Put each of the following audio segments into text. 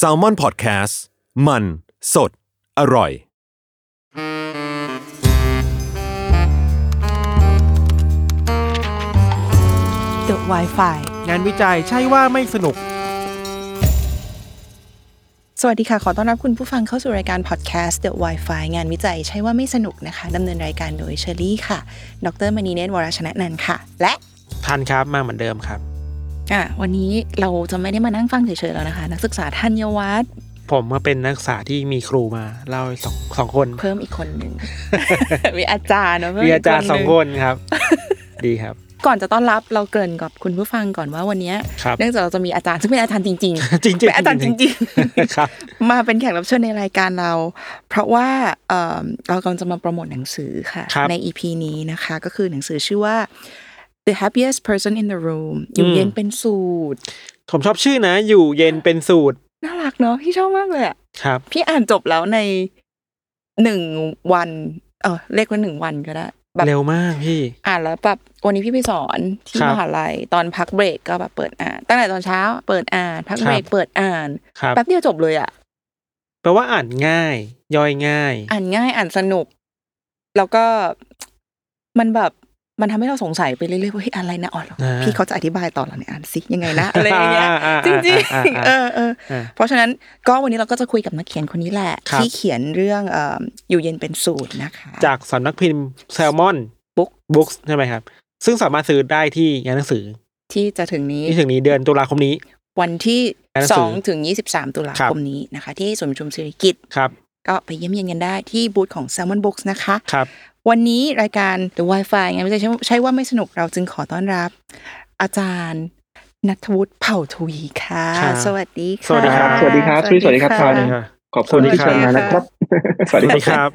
s a l m o n PODCAST มัน สด อร่อย The Wi-Fi งานวิจัยใช่ว่าไม่สนุก สวัสดีค่ะ ขอต้อนรับคุณผู้ฟังเข้าสู่รายการ Podcast The Wi-Fi งานวิจัยใช่ว่าไม่สนุกนะคะดำเนินรายการโดยเชอรี่ค่ะ ดรมณีเนตรวรชนะนันท์ค่ะ และ ทันครับ มาเหมือนเดิมครับ อะวันนี้เราจะไม่ได้มานั่งฟังเฉยๆแล้วนะคะ นักศึกษาธัญวัฒน์ผมมาเป็นนักศึกษาที่มีครูมาเล่าให้สองสองคน เพิ่มอีกคนหนึ่งมีอาจารย์เนอะเพิ่มีกอาจารย์หสองคนครับ ดีครับ ก่อนจะต้อนรับเราเกริ่นกับคุณผู้ฟังก่อนว่าวันเนี้ยครับเนื่องจากเราจะมีอาจารย์ซึ่งเป็นอาจารย์จริงจริงๆเป็นอาจารย์จริงๆครับมาเป็นแขกรับเชิญในรายการเรา เพราะว่าเอ่อเรากำลังจะมาโปรโมทหนังสือค่ะครับใน EP นี้นะคะ ก็คือหนังสือชื่อว่า The Happiest Person in the Room อยู่เย็นเป็นสูตร ผมชอบชื่อนะ อยู่เย็นเป็นสูตร น่ารักเนาะพี่ชอบมากเลยอะครับ พี่อ่านจบแล้วในหนึ่งวัน เออเรียกว่าหนึ่งวันก็ได้แบบเร็วมากพี่ อ่านแล้วแบบวันนี้พี่ไปสอนที่ครับมหาลัยตอนพักเบรกก็แบบเปิดอ่าน ตั้งแต่ตอนเช้า เปิดอ่าน พักเบรกครับเปิดอ่านครับแป๊บเดียวจบเลยอะแปลว่าอ่านง่าย ย่อยง่าย อ่านง่ายอ่านสนุก แล้วก็มันแบบ มันทำให้เราสงสัยไปเรื่อยๆว่าเฮ้ยอะไรนะอ๋ออ่าพี่เขาจะอธิบายต่อแล้วเนี่ยอ่านสิยังไงนะอะไรอย่างเงี้ยอ่าจอ่าริงอ่าๆเออเอออ่าเพราะฉะนั้นก็วันนี้เราก็จะคุยกับนักเขียนคนนี้แหละครับที่เขียนเรื่องเอ่ออยู่เย็นเป็นสูตรนะคะ จากสำนักพิมพ์แซลมอนบุ๊กบุ๊กใช่ไหมครับ ซึ่งสามารถซื้อได้ที่งานหนังสือ ที่จะถึงนี้ที่ถึงนี้เดือนตุลาคมนี้ วันที่งานหนังสืสอองถึงยี่สิบสามตุลาครับคมนี้นะคะ ที่ศูนย์ประชุมเศรษฐกิจครับก็ไปเยี่ยมเยียนกันได้ที่บูธของ Salmon Books นะคะครับ วันนี้รายการ The Wi-Fi ไงไม่ใช่ใช่ว่าไม่สนุกเราจึงขอต้อนรับ อาจารย์นัทวุฒิเผ่าทวีค่ะครับสวัสดีค่ะ สวัสดีครับ สวัสดีครับสวัสดีครับะสวัสดีขอบคุณที่เชิญมานะครับ สวัสสดีวัสดีคครับรับ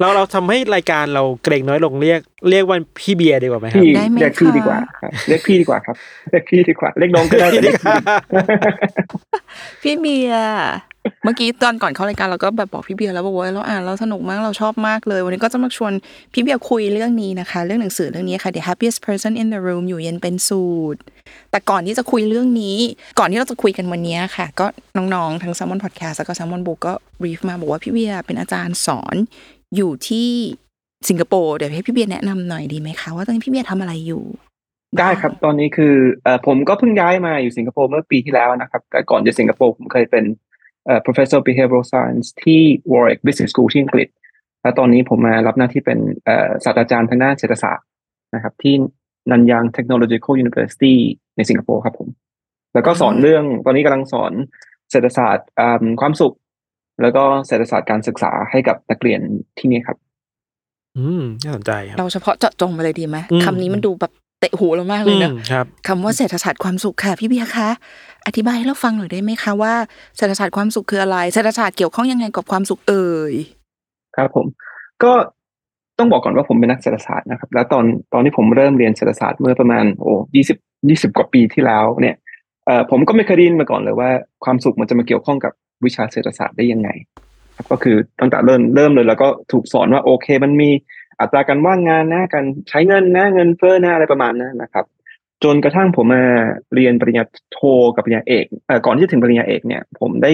เราเราทำให้รายการเราเกรงน้อยลงเรียก เรียกว่าพี่เบียร์ดีกว่าไหมครับพี่ได้ไหมเรียกพี่คะดีกว่าครับเรียกพี่ดีกว่าครับเรียกพี่ดีกว่าเรียกน้องก็ได้แต่เรียกพี่พี่เบียร์ เมื่อกี้ตอนก่อนเข้ารายการเราก็แบบบอกพี่เบียร์แล้วบอกว่าเราอ่านเราสนุกมากเราชอบมากเลย วันนี้ก็จะมาชวนพี่เบียร์คุยเรื่องนี้นะคะ เรื่องหนังสือเรื่องนี้ค่ะ The Happiest Person in the Room อยู่เย็นเป็นสูตร แต่ก่อนที่จะคุยเรื่องนี้ ก่อนที่เราจะคุยกันวันนี้ค่ะ ก็น้องๆทั้ง s ซ l m o n Podcast แล้วก็ s ซ l m o n Book ก็ brief มาบอกว่าพี่เบียร์เป็นอาจารย์สอนอยู่ที่สิงคโปร์เดี๋ยวให้พี่เบียร์แนะนำหน่อยดีไหมคะว่าตอนนี้พี่เบียร์ทำอะไรอยู่ได้ครับตอนนี้คือเอ่อผมก็เพิ่งย้ายมาอยู่สิงคโปร์เมื่อปีที่แล้วนะครับ แต่ก่อนจะสิงคโปร์ผมเคยเป็น professor behavioral science ที่ Warwick Business School ที่อังกฤษ และตอนนี้ผมมารับหน้าที่เป็นเอ่อศาสตราจารย์ทางด้านเศรษฐศาสตร์นะครับ ที่นันยาง Technological University ในสิงคโปร์ครับผม แล้วก็สอนเรื่องตอนนี้กำลังสอนเศรษฐศาสตร์อ่าความสุข แล้วก็เศรษฐศาสตร์การศึกษาให้กับนักเรียนที่นี่ครับ อืมน่าสนใจครับ เราเฉพาะเจาะจงไปเลยดีไหมอืมคำนี้มันดูแบบ เตะหูเรามากเลยเนอะอืมครับคำว่าเศรษฐศาสตร์ความสุขค่ะพี่เบียร์คะอธิบายให้เราฟังหน่อยได้ไหมคะว่าเศรษฐศาสตร์ความสุขคืออะไรเศรษฐศาสตร์เกี่ยวข้องยังไงกับความสุขเอ่ยครับผม ก็ต้องบอกก่อนว่าผมเป็นนักเศรษฐศาสตร์นะครับ แล้วตอนตอนที่ผมเริ่มเรียนเศรษฐศาสตร์เมื่อประมาณโอ้ยี่สิบยี่สิบกว่าปีที่แล้วเนี่ยเอ่อผมก็ไม่เคยได้ยินมาก่อนเลยว่าความสุขมันจะมาเกี่ยวข้องกับวิชาเศรษฐศาสตร์ได้ยังไง ครับก็คือตั้งแต่เริ่มเริ่มเลย แล้วก็ถูกสอนว่าโอเค มันมี อัตราการว่างงานนะการใช้เงินนะเงินเฟ้อนะอะไรประมาณนั้นนะครับ จนกระทั่งผมมาเรียนปริญญาโทกับปริญญาเอกเอ่อก่อนที่จะถึงปริญญาเอกเนี่ย ผมได้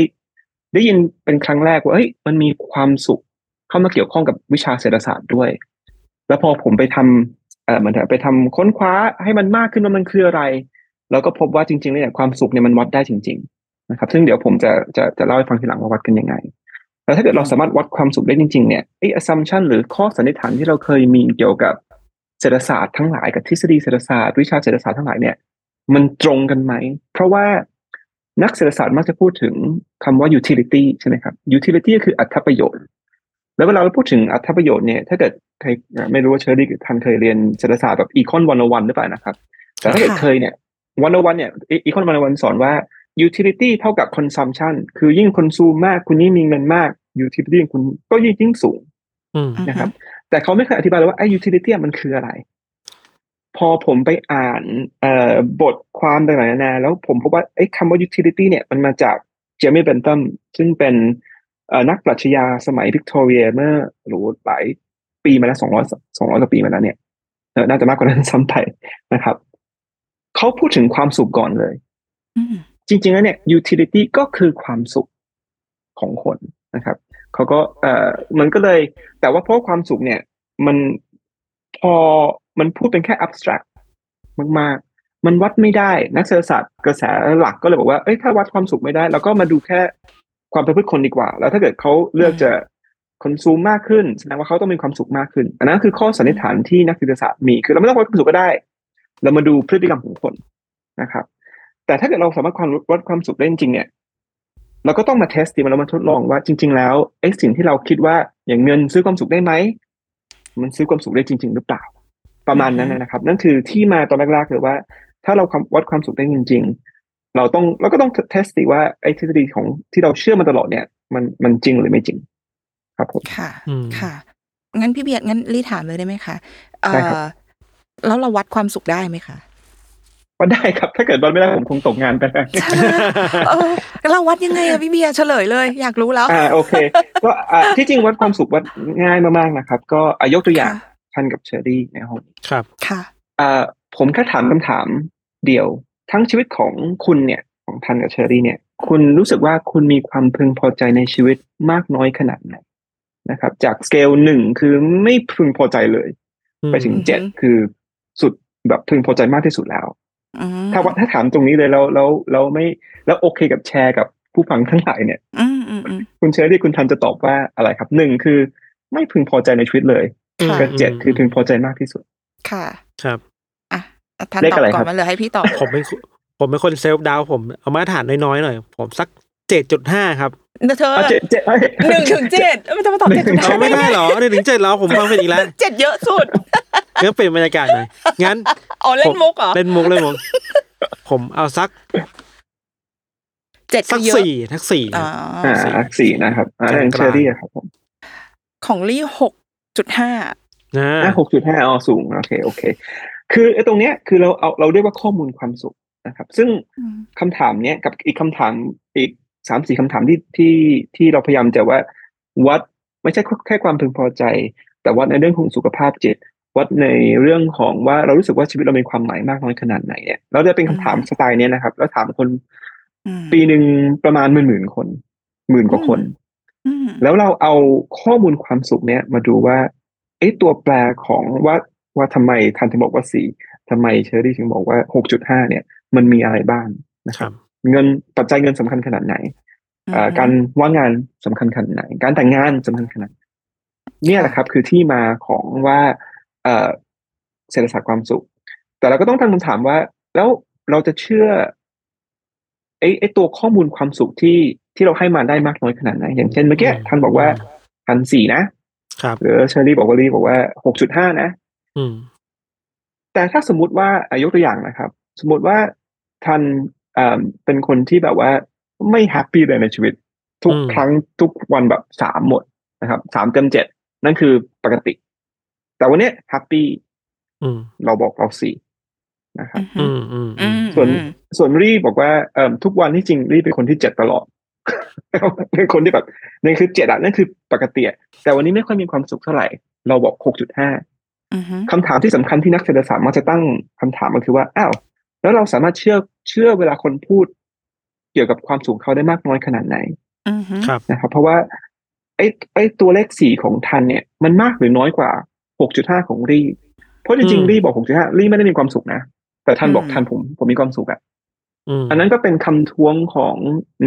ได้ยินเป็นครั้งแรกว่าเฮ้ยมันมีความสุขเข้ามาเกี่ยวข้องกับวิชาเศรษฐศาสตร์ด้วย แล้วพอผมไปทำเอ่อเหมือนไปทำค้นคว้าให้มันมากขึ้นว่ามันคืออะไร แล้วก็พบว่าจริงๆแล้วเนี่ยความสุขเนี่ยมันวัดได้จริง ๆ นะครับ ซึ่งเดี๋ยวผมจะจะจะเล่าให้ฟังทีหลังว่าวัดกันยังไง แล้วถ้าเกิดเราสามารถวัดความสุขได้จริงๆเนี่ยไอ้ assumption หรือข้อสันนิษฐานที่เราเคยมีเกี่ยวกับเศรษฐศาสตร์ทั้งหลายกับทฤษฎีเศรษฐศาสตร์วิชาเศรษฐศาสตร์ทั้งหลายเนี่ย มันตรงกันไหม เพราะว่านักเศรษฐศาสตร์มักจะพูดถึงคำว่า utility ใช่ไหมครับ utility ก็คืออัตประโยชน์ แล้วเวลาเราพูดถึงอัตประโยชน์เนี่ย ถ้าเกิดใครไม่รู้ว่าเชอรี่ท่านเคยเรียนเศรษฐศาสตร์แบบ econ 101หรือเปล่านะครับ แต่ถ้าเกิดค่ะเคยเนี่ย101เนี่ย econ 101สอนว่า utility เท่ากับ consumption คือยิ่ง consume มากคุณยิ่งมีเงินมาก utility ของคุณก็ยิ่งยิ่งสูงอืมนะครับ แต่เขาไม่เคยอธิบายเลยว่าไอ้ utility มันคืออะไร พอผมไปอ่านเอ่อบทความต่างๆนานาแล้วผมพบว่าไอ้คำว่า utility เนี่ยมันมาจากเจมี่เบนตัมซึ่งเป็นเอ่อนักปรัชญาสมัยวิกตอเรียเมื่อหรือหลายปีมาแล้วสองร้อยสองร้อยกว่าปีมาแล้วเนี่ยเออน่าจะมากกว่านั้นซ้ำไปนะครับ เขาพูดถึงความสุขก่อนเลยอืม จริงๆแล้วเนี่ย utility ก็คือความสุขของคนนะครับเขาก็เอ่อมันก็เลย แต่ว่าเพราะความสุขเนี่ย มันพอมันพูดเป็นแค่ abstract มากๆ มันวัดไม่ได้ นักเศรษฐศาสตร์กระแสหลักก็เลยบอกว่า เอ้ยถ้าวัดความสุขไม่ได้เราก็มาดูแค่ความประพฤติคนดีกว่า แล้วถ้าเกิดเขาเลือกจะคอนซูมมากขึ้นแสดงว่าเขาต้องมีความสุขมากขึ้น อันนั้นคือข้อสันนิษฐานที่นักเศรษฐศาสตร์มีคือเราไม่ต้องวัดความสุขก็ได้ เรามาดูพฤติกรรมของคนนะครับ แต่ถ้าเกิดเราสามารถความวัดความสุขได้จริงๆเนี่ยเราก็ต้องมาเทสติมันเรามาทดลองว่าจริง ๆ แล้วไอ้สิ่งที่เราคิดว่าอย่างเงินซื้อความสุขได้ไหมมันซื้อความสุขได้จริง ๆ หรือเปล่า ประมาณนั้นนะครับ นั่นคือที่มาตอนแรกๆเลยว่า ถ้าเราความวัดความสุขได้จริง ๆ เราต้องเราก็ต้องเทสติว่าไอ้ทฤษฎีของที่เราเชื่อมาตลอดเนี่ย มันมันจริงหรือไม่จริง ครับผมค่ะอืมค่ะงั้นพี่เบียร์งั้นรีถามเลยได้ไหมคะเอ่ได้ครับอแล้วเราวัดความสุขได้ไหมคะ ว่าได้ครับ ถ้าเกิดวัดไม่ได้ผมคงตกงานไปแล้วใช่ไหมเออเราวัดยังไงอะพี่เบียร์เฉลยเลย อยากรู้แล้วอ่าโอเค ก็อ่าที่จริงวัดความสุขวัดง่ายมากๆนะครับ ก็อายกตัวอย่างค่ะท่านกับเชอรี่ในห้องครับค่ะอ่าผมแค่ถามคำถามเดียว ทั้งชีวิตของคุณเนี่ยของทันกับเชอรี่เนี่ย คุณรู้สึกว่าคุณมีความพึงพอใจในชีวิตมากน้อยขนาดไหนนะครับ จากสเกลหนึ่งคือไม่พึงพอใจเลยอืมไปถึงอือฮึเจ็ดคือสุดแบบพึงพอใจมากที่สุดแล้ว อืมถ้าว่าถ้าถามตรงนี้เลยแล้วแล้วแล้วไม่แล้วโอเคกับแชร์กับผู้ฟังทั้งหลายเนี่ย อืมอืมอืมคุณเชอรี่คุณทันจะตอบว่าอะไรครับหนึ่งคือไม่พึงพอใจในชีวิตเลยค่ะกับเจ็ดคือพึงพอใจมากที่สุด ค่ะครับ อะทันเลขตอบอะไรก่อครันบ มาเลยให้พี่ตอบ ผมเป็นคนผมเป็นคนเซลฟ์ดาวผมเอามาตรฐานน้อยๆหน่อย ผมสัก เจ็ดจุดห้าครับเธออะเจ็ดเจ็ดเอ้ยหนึ่งถึงเจ็ดไม่ต้องมาตอบเจ็ดถึงเอาไม่ได้เหรอหนึ่งถึงเจ็ดแล้วผมฟังเป็นอีกแล้วเจ็ดเยอะสุดงั้นเปลี่ยนบรรยากาศหน่อยงั้นอ๋อเล่นมุกเหรอเล่นมุกเล่นมุกผมเอาสักเจ็ดสัก็กเยอะสี่ทักสี่อ๋ออ่าสี่สี่นะครับอ่าอย่างเชอรี่อะครับผมของลี่หกจุดห้านะอ่าหกจุดห้าอ๋อสูงโอเคโอเค คือไอ้ตรงเนี้ยคือเราเอาเราเรียกว่าข้อมูลความสุขนะครับ ซึ่งคำถามเนี้ยกับอีกคำถามอีก สามสี่คำถามที่ที่ที่เราพยายามจะว่าวัดไม่ใช่แค่ความพึงพอใจ แต่วัดในเรื่องของสุขภาพจิต วัดในเรื่องของว่าเรารู้สึกว่าชีวิตเรามีความหมายมากน้อยขนาดไหนเนี่ยเราจะเป็นคำถามสไตล์เนี้ยนะครับ แล้วถามคนอืมปีหนึ่งประมาณหมื่นหมื่นๆคนหมื่นกว่าคนอืมแล้วเราเอาข้อมูลความสุขเนี้ยมาดูว่าไอ้ตัวแปรของว่าว่าทำไมทันถึงบอกว่าสี่ทำไมเชอรี่ถึงบอกว่าหกจุดห้าเนี่ย มันมีอะไรบ้างนะคครัรับบ เงินปัจจัยเงินสำคัญขนาดไหนเอ่อการว่างงานสำคัญขนาดไหน การแต่งงานสำคัญขนาดไหนเนี่ยแหละครับ คือที่มาของว่าเอ่อเศรษฐศาสตร์ความสุข แต่เราก็ต้องตั้งคำถามว่า แล้วเราจะเชื่อไอ้ไอ้ตัวข้อมูลความสุขที่ที่เราให้มาได้มากน้อยขนาดไหน อย่างเช่นเมื่อกี้อืมทันบอกว่าทันสี่นะครับหรือเชอรี่บอกว่ารีบอกว่าหกจุดห้านะ อืม แต่ถ้าสมมติว่าอะยกตัวอย่างนะครับ สมมติว่าทันเอ่อเป็นคนที่แบบว่าไม่ happy เลยในชีวิต ทุกอืมครั้งทุกวันแบบสามหมดนะครับสามเต็มเจ็ดนั่นคือปกติ แต่วันเนี้แฮปปี้อืมเราบอกเราสี่นะครับอืมอืมอืมส่วนส่วนรีบอกว่าเอ่อทุกวันที่จริงรีเป็นคนที่เจ็ดตลอดเป็นคนที่แบบนั่นคือเจ็ดอะนั่นคือปกติอะแต่วันนี้ไม่ค่อยมีความสุขเท่าไหร่ เราบอกหกจุดห้าอืมคำถามที่สำคัญที่นักเศรษฐศาสตร์มักจะตั้งคำถามก็คือว่าอ้าวแล้วเราสามารถเชื่อ เชื่อเวลาคนพูดเกี่ยวกับความสุขเขาได้มากน้อยขนาดไหนอืมครับนะครับ เพราะว่าไอ้ไอ้ตัวเลขสี่ของทันเนี่ยมันมากหรือน้อยกว่าหกจุดห้าของรีเพราะจริงอืมๆรีบอกหกจุดห้ารีไม่ได้มีความสุขนะ แต่ท่านบอกอืมทันผมผมมีความสุขอะอืมอันนั้นก็เป็นคำท้วงของ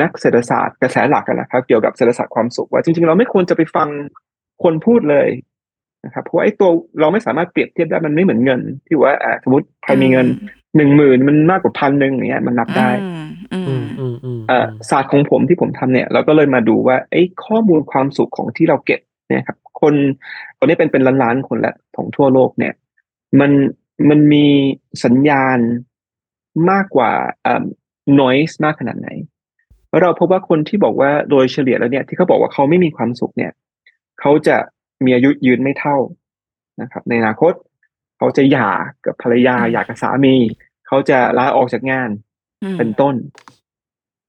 นักเศรษฐศาสตร์กระแสหลักกันนะครับ เกี่ยวกับเศรษฐศาสตร์ความสุขว่าจริง ๆ เราไม่ควรจะไปฟังคนพูดเลยนะครับเพราะว่าไอ้ตัวเราไม่สามารถเปรียบเทียบได้มันไม่เหมือนเงิน ที่ว่าอ่าสมมติใครมีเงิน หนึ่งหมื่นมันมากกว่าพันหนึ่งอย่างเงี้ยมันนับได้อืมอือืมมอืมอืมเอ่อศาสตร์ของผมที่ผมทำเนี่ย เราก็เลยมาดูว่าไอ้ข้อมูลความสุขของที่เราเก็บเนี่ยครับ คนตอนนี้เป็นเป็นล้านล้านๆคนละของทั่วโลกเนี่ย มันมันมีสัญญาณมากกว่าเอ่อ noise มากขนาดไหนแล้วเราพบว่าคนที่บอกว่าโดยเฉลี่ยแล้วเนี่ย ที่เขาบอกว่าเขาไม่มีความสุขเนี่ย เขาจะมีอายุยืนไม่เท่านะครับ ในอนาคต เขาจะหย่ากับภรรยาหย่ากับสามี เขาจะลาออกจากงานอืมเป็นต้น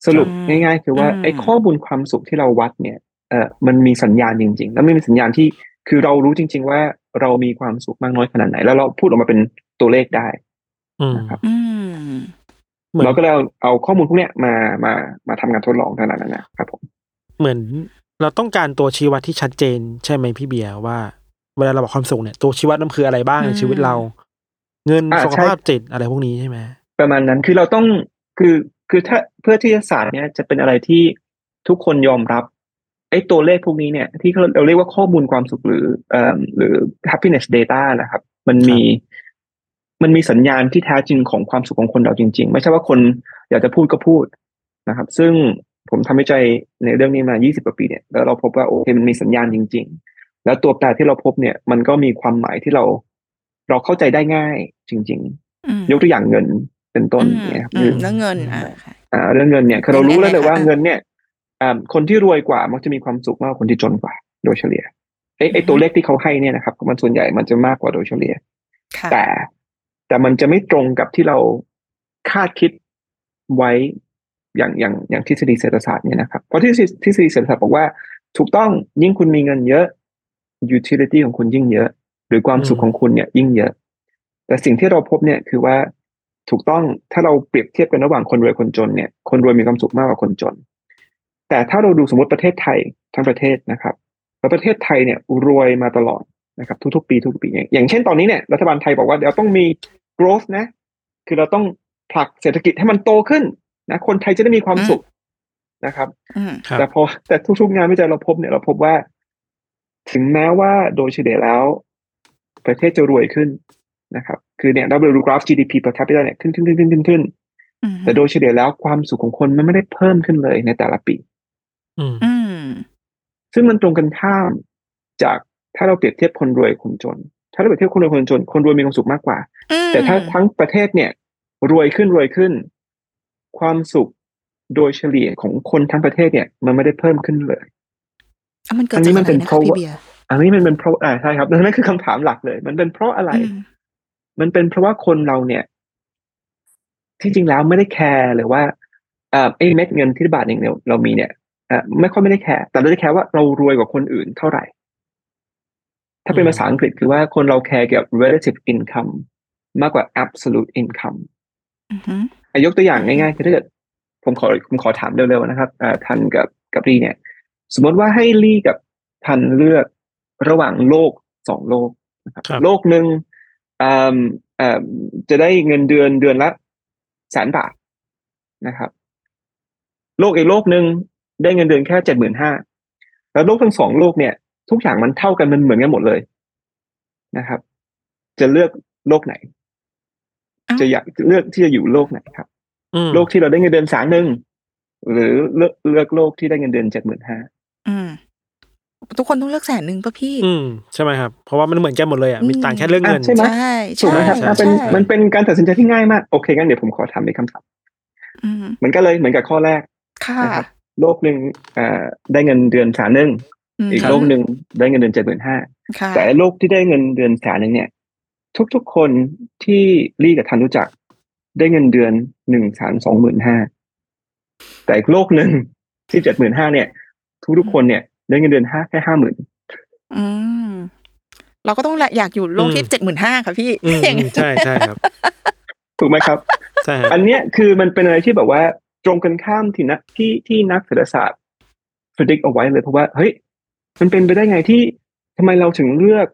สรุปอืมง่าย ๆ คือว่าอืมไอ้ข้อมูลความสุขที่เราวัดเนี่ยเออมันมีสัญญาณจริง ๆ แล้วไม่มีสัญญาณที่คือเรารู้จริง ๆ ว่าเรามีความสุขมากน้อยขนาดไหน แล้วเราพูดออกมาเป็นตัวเลขได้อืมนะครับอืมเหมือนเราก็เลยเอาเอาข้อมูลพวกเนี้ยมามามาทำการทดลองเท่านั้นนะครับผมเหมือนเราต้องการตัวชี้วัดที่ชัดเจน ใช่ไหมพี่เบียร์ว่า เวลาเราบอกความสุขเนี่ยตัวชี้วัดมันคืออะไรบ้างในชีวิตเรา เงินอ่าสุขใช่ภาพจิตอะไรพวกนี้ใช่ไหมประมาณนั้นคือเราต้องคือคือถ้าเพื่อที่จะศาสตร์เนี่ยจะเป็นอะไรที่ทุกคนยอมรับไอ้ตัวเลขพวกนี้เนี่ย ที่เราเราเรียกว่าข้อมูลความสุขหรือเอ่อหรือ happiness data นะครับ มันมีมันมีสัญญาณที่แท้จริงของความสุขของคนเราจริง ๆ ไม่ใช่ว่าคนอยากจะพูดก็พูดนะครับ ซึ่งผมทำวิจัยในเรื่องนี้มา 20กว่าปีเนี่ยแล้วเราพบว่าโอเคมันมีสัญญาณจริง ๆ แล้วตัวแปรที่เราพบเนี่ย มันก็มีความหมายที่เรา เราเข้าใจได้ง่ายจริงอืมๆยกตัวอย่างเงินเป็นต้นอืมเนี่ยครับอืคือมแล้วเงินอ่าค่ะอ่าเรื่องเงินเนี่ยคือเรารู้แล้วเลยว่าเป็นยังไงคะเงินเนี่ยอ่าคนที่รวยกว่ามักจะมีความสุขมากกว่าคนที่จนกว่า โดยเฉลี่ยไอ้ไอ้อือฮึตัวเลขที่เขาให้เนี่ยนะครับ มันส่วนใหญ่มันจะมากกว่าโดยเฉลี่ยค่ะแต่แต่มันจะไม่ตรงกับที่เราคาดคิดไว้อย่างอย่างอย่างทฤษฎีเศรษฐศาสตร์เนี่ยนะครับ เพราะทฤษฎีทฤษฎีเศรษฐศาสตร์บอกว่า ถูกต้องยิ่งคุณมีเงินเยอะ utility ของคุณยิ่งเยอะ หรือความสุขของคุณเนี่ยยิ่งเยอะ แต่สิ่งที่เราพบเนี่ยคือว่าถูกต้องถ้าเราเปรียบเทียบกันระหว่างคนรวยคนจนเนี่ยคนรวยมีความสุขมากกว่าคนจน แต่ถ้าเราดูสมมติประเทศไทยทั้งประเทศนะครับแล้วประเทศไทยเนี่ยรวยมาตลอดนะครับ ทุกๆ ปีทุกๆปีอย่างอย่างเช่นตอนนี้เนี่ยรัฐบาลไทยบอกว่าเดี๋ยวต้องมี growth นะ คือเราต้องผลักเศรษฐกิจให้มันโตขึ้นนะคนไทยจะได้มีความสุขนะครับอืมครับแต่พอแต่ทุกๆงานวิจัยเราพบเนี่ยเราพบว่า ถึงแม้ว่าโดยเฉลี่ยแล้ว ประเทศจะรวยขึ้นนะครับ คือเนี่ยเราไปดูกราฟ GDP per capita เนี่ยขึ้นขึ้นขึ้นขึ้นขึ้นขึ้นอืมแต่โดยเฉลี่ยแล้วความสุขของคนมันไม่ได้เพิ่มขึ้นเลยในแต่ละปีอืมอืมซึ่งมันตรงกันข้ามจากถ้าเราเปรียบเทียบคนรวยคนจน ถ้าเราเปรียบเทียบคนรวยคนจน คนรวยมีความสุขมากกว่าอืมแต่ถ้าทั้งประเทศเนี่ย รวยขึ้นรวยขึ้น ความสุขโดยเฉลี่ยของคนทั้งประเทศเนี่ย มันไม่ได้เพิ่มขึ้นเลยอะมันเกิดอันจากนี้อะมันไรเป็นนะเพคะราะพี่ว่าเบียร์ อันนี้มันเป็นเพราะอ่าใช่ครับนั่นคือคำถามหลักเลย มันเป็นเพราะอะไรอืมมันเป็นเพราะว่าคนเราเนี่ย ที่จริงแล้วไม่ได้ care หรือว่าเอ่อไอ้เม็ดเงินที่บาทหนึ่งเนี่ยเรามีเนี่ยเอ่อไม่ค่อยไม่ได้ care แต่เราจะ care ว่าเรารวยกว่าคนอื่นเท่าไหร่ ถ้าเป็นอืมภาษาอังกฤษคือว่าคนเรา care เกี่ยวกับ relative income มากกว่า absolute income อือฮึอะยกตัวอย่างง่ายๆคือถ้าเกิดผมขอผมขอถามเร็วๆนะครับอ่าทันกับกับรีเนี่ย สมมติว่าให้รีกับทันเลือก ระหว่างโลกสองโลกนะครับครับโลกหนึ่งอ่าอ่าจะได้เงินเดือนเดือนละแสนบาทนะครับ โลกอีกโลกหนึ่งได้เงินเดือนแค่เจ็ดหมื่นห้าแล้วโลกทั้งสองโลกเนี่ย ทุกอย่างมันเท่ากันมันเหมือนกันหมดเลยนะครับ จะเลือกโลกไหน จะอยากเลือกที่จะอยู่โลกไหนครับอืมโลกที่เราได้เงินเดือนแสนหนึ่งหรือเลือกเลือกโลกที่ได้เงินเดือนเจ็ดหมื่นห้าอืม ทุกคนต้องเลือกแสนหนึ่งป่ะพี่ อืมใช่ไหมครับ เพราะว่ามันเหมือนกันหมดเลยอะมีต่างแค่เรื่องเงินอะใช่ไหมใช่ถูกไหมครับใช่อะเป็นใช่มันเป็นการตัดสินใจที่ง่ายมาก โอเคงั้นเดี๋ยวผมขอทำในคำถามอืมเหมือนกันเลยเหมือนกับข้อแรก ค่ะนะครับโลกหนึ่งอ่าได้เงินเดือนแสนหนึ่งมอีกโลกหนึ่งได้เงินเดือนเจ็ดหมื่นห้าค่ะแต่โลกที่ได้เงินเดือนแสนหนึ่งเนี่ย ทุกๆคนที่รีกับทันรู้จัก ได้เงินเดือนหนึ่งแสนสองหมื่นห้าแต่อีกโลกหนึ่งที่เจ็ดหมื่นห้าเนี่ย ทุกๆคนเนี่ย ได้เงินเดือนห้าแค่ห้าหมื่นอืมเราก็ต้องแหละอยากอยู่โลกที่อืมเจ็ดหมื่นห้าค่ะพี่อืมอย่างใช่ใช่ครับ ถูกไหมครับใช่ครับอันเนี้ยคือมันเป็นอะไรที่แบบว่า ตรงกันข้ามที่นักที่ที่นักเศรษฐศาสตร์ predict เอาไว้เลยเพราะว่าเฮ้ยมันเป็นไปได้ไงที่ทำไมเราถึงเลือก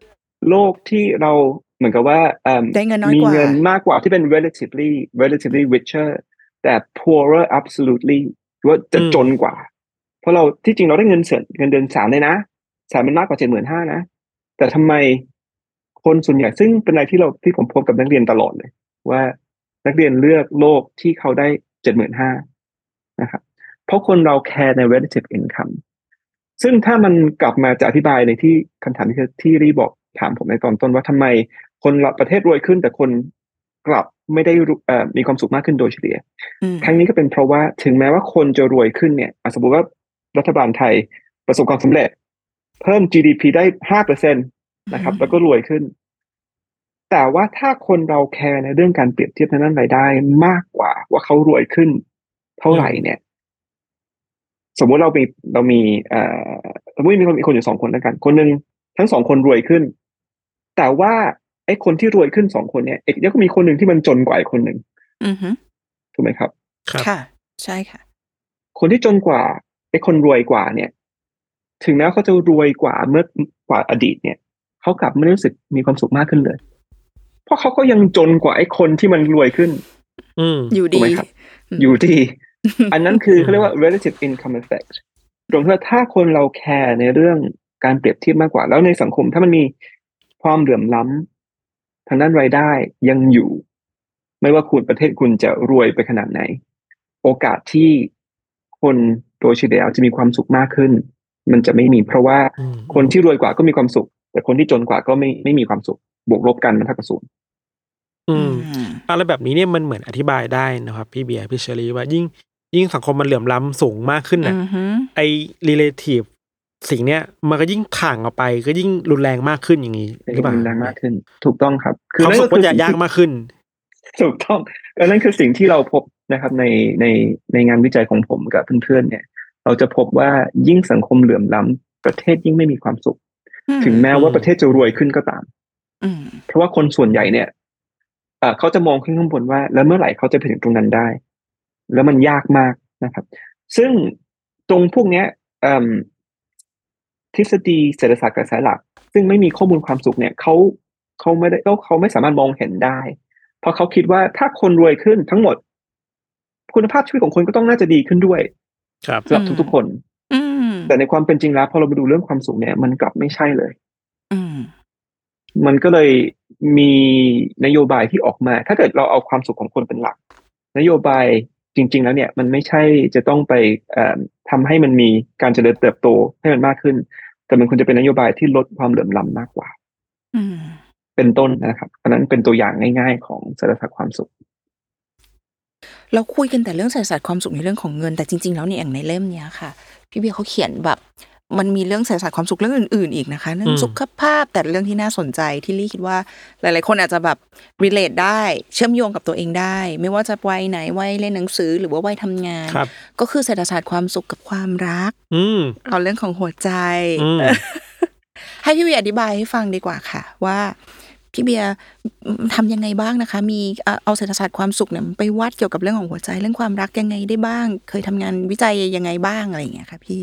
โลกที่เราเหมือนกับว่าเอิ่มได้เงินน้อยมีกว่าเงินมากกว่าที่เป็น relatively relatively richer แต่ poorer absolutely หรือว่าจะอืมจนกว่า เพราะเราที่จริงเราได้เงินเสนเงินเดือนสามเลยนะสามมันมากกว่าเจ็ดหมื่นห้านะ แต่ทำไมคนส่วนใหญ่ซึ่งเป็นอะไรที่เราที่ผมพบกับนักเรียนตลอดเลย ว่านักเรียนเลือกโลกที่เขาได้เจ็ดหมื่นห้านะครับเพราะคนเราแคร์ใน relative income ซึ่งถ้ามันกลับมาจะอธิบายในที่คำถามที่ที่รีบอกถามผมในตอนต้นว่าทำไมคนละประเทศรวยขึ้น แต่คนกลับไม่ได้รู้เอ่อมีความสุขมากขึ้นโดยเฉลี่ยอืมครั้งนี้ก็เป็นเพราะว่าถึงแม้ว่าคนจะรวยขึ้นเนี่ยอะสมมติว่า รัฐบาลไทยประสบความสำเร็จ เพิ่ม GDP ได้ห้าเปอร์เซ็นตนะครับ แล้วก็รวยขึ้น แต่ว่าถ้าคนเราแคร์ในเรื่องการเปรียบเทียบทางด้านรายได้มากกว่า ว่าเขารวยขึ้น เท่าไหร่เนี่ย สมมุติเรามีเรามีเอ่อสมมติมีคนมีคนอยู่สองคนแล้วกัน คนหนึ่งทั้งสองคนรวยขึ้น แต่ว่าไอ้คนที่รวยขึ้นสองคนเนี่ยเอกก็มีคนหนึ่งที่มันจนกว่าอีกคนหนึ่งอือฮึถูกไหมครับครับ ค่ะ ใช่ค่ะ คนที่จนกว่า ไอ้คนรวยกว่าเนี่ย ถึงแม้เขาจะรวยกว่าเมื่อกว่าอดีตเนี่ยเขากลับไม่ได้รู้สึกมีความสุขมากขึ้นเลย เพราะเขาก็ยังจนกว่าไอ้คนที่มันรวยขึ้น อืมอยู่ถูกดีไหมครับอยู่ที่อันนั้นคือเขาเรียกว่า relative income effect ตรงที่ว่าถ้าคนเราแคร์ในเรื่องการเปรียบเทียบมากกว่า แล้วในสังคมถ้ามันมีความเหลื่อมล้ำทางด้านรายได้ยังอยู่ ไม่ว่าคุณประเทศคุณจะรวยไปขนาดไหน โอกาสที่คน โดยเฉลี่ยแล้วจะมีความสุขมากขึ้น มันจะไม่มีเพราะว่าอืมคนที่รวยกว่าก็มีความสุข แต่คนที่จนกว่าก็ไม่ไม่มีความสุข บวกลบกันมันเท่ากับศูนย์อืมอะไรแบบนี้เนี่ยมันเหมือนอธิบายได้นะครับ พี่เบียร์พี่เชอรี่ว่ายิ่งยิ่งสังคมมันเหลื่อมล้ำสูงมากขึ้นอืน่ะอฮึไอ้ relative สิ่งเนี้ยมันก็ยิ่งถ่างออกไปก็ยิ่งรุนแรงมากขึ้นอย่างนี้หรือเปล่ารุนแรงมากขึ้น ถูกต้องครับความนั่นสุขก็จะสิ่งยากที่มากขึ้น ถูกต้องและนั่นคือสิ่งที่เราพบ นะครับในในในงานวิจัยของผมกับเพื่อนๆเนี่ย เราจะพบว่ายิ่งสังคมเหลื่อมล้ำประเทศยิ่งไม่มีความสุข ถึงแม้ว่าประเทศจะรวยขึ้นก็ตามอืมเพราะว่าคนส่วนใหญ่เนี่ยเอ่อเขาจะมองขึ้นข้างบนว่า แล้วเมื่อไหร่เขาจะไปถึงตรงนั้นได้ แล้วมันยากมากนะครับ ซึ่งตรงพวกเนี้ยเอิ่มทฤษฎีเศรษฐศาสตร์กระแสหลัก ซึ่งไม่มีข้อมูลความสุขเนี่ยเขาเขาไม่ได้เขาเขาไม่สามารถมองเห็นได้ เพราะเขาคิดว่าถ้าคนรวยขึ้นทั้งหมด คุณภาพชีวิตของคนก็ต้องน่าจะดีขึ้นด้วย ครับสำหรับทุกๆคนอืมแต่ในความเป็นจริงแล้วพอเราไปดูเรื่องความสุขเนี่ย มันกลับไม่ใช่เลยอืมมันก็เลยมีนโยบายที่ออกมา ถ้าเกิดเราเอาความสุขของคนเป็นหลัก นโยบายจริง ๆ แล้วเนี่ย มันไม่ใช่จะต้องไปเอ่อทำให้มันมีการเจริญเติบโตให้มันมากขึ้น แต่มันควรจะเป็นนโยบายที่ลดความเหลื่อมล้ำมากกว่าอืมเป็นต้นนะครับอันนั้นเป็นตัวอย่างง่าย ๆ ของเศรษฐศาสตร์ความสุข เราคุยกันแต่เรื่องเศรษฐศาสตร์ความสุขในเรื่องของเงิน แต่จริง ๆ แล้วเนี่ยอย่างในเล่มเนี้ยค่ะ พี่เบียร์เขาเขียนแบบ มันมีเรื่องเศรษฐศาสตร์ความสุขเรื่องอื่น ๆ อีกนะคะเรื่องอืมสุขภาพแต่เรื่องที่น่าสนใจที่ลี่คิดว่าหลาย ๆ คนอาจจะแบบ relate ได้เชื่อมโยงกับตัวเองได้ ไม่ว่าจะวัยไหนวัยเรียนหนังสือหรือว่าวัยทำงานครับก็คือเศรษฐศาสตร์ความสุขกับความรักอืมเอาเรื่องของหัวใจอืมให้พี่เบียร์อธิบายให้ฟังดีกว่าค่ะ ว่า พี่เบียร์ทำยังไงบ้างนะคะ มีเอาเอาเศรษฐศาสตร์ความสุขเนี่ยไปวัดเกี่ยวกับเรื่องของหัวใจเรื่องความรักยังไงได้บ้าง เคยทำงานวิจัยยังไงบ้างอะไรอย่างเงี้ยค่ะพี่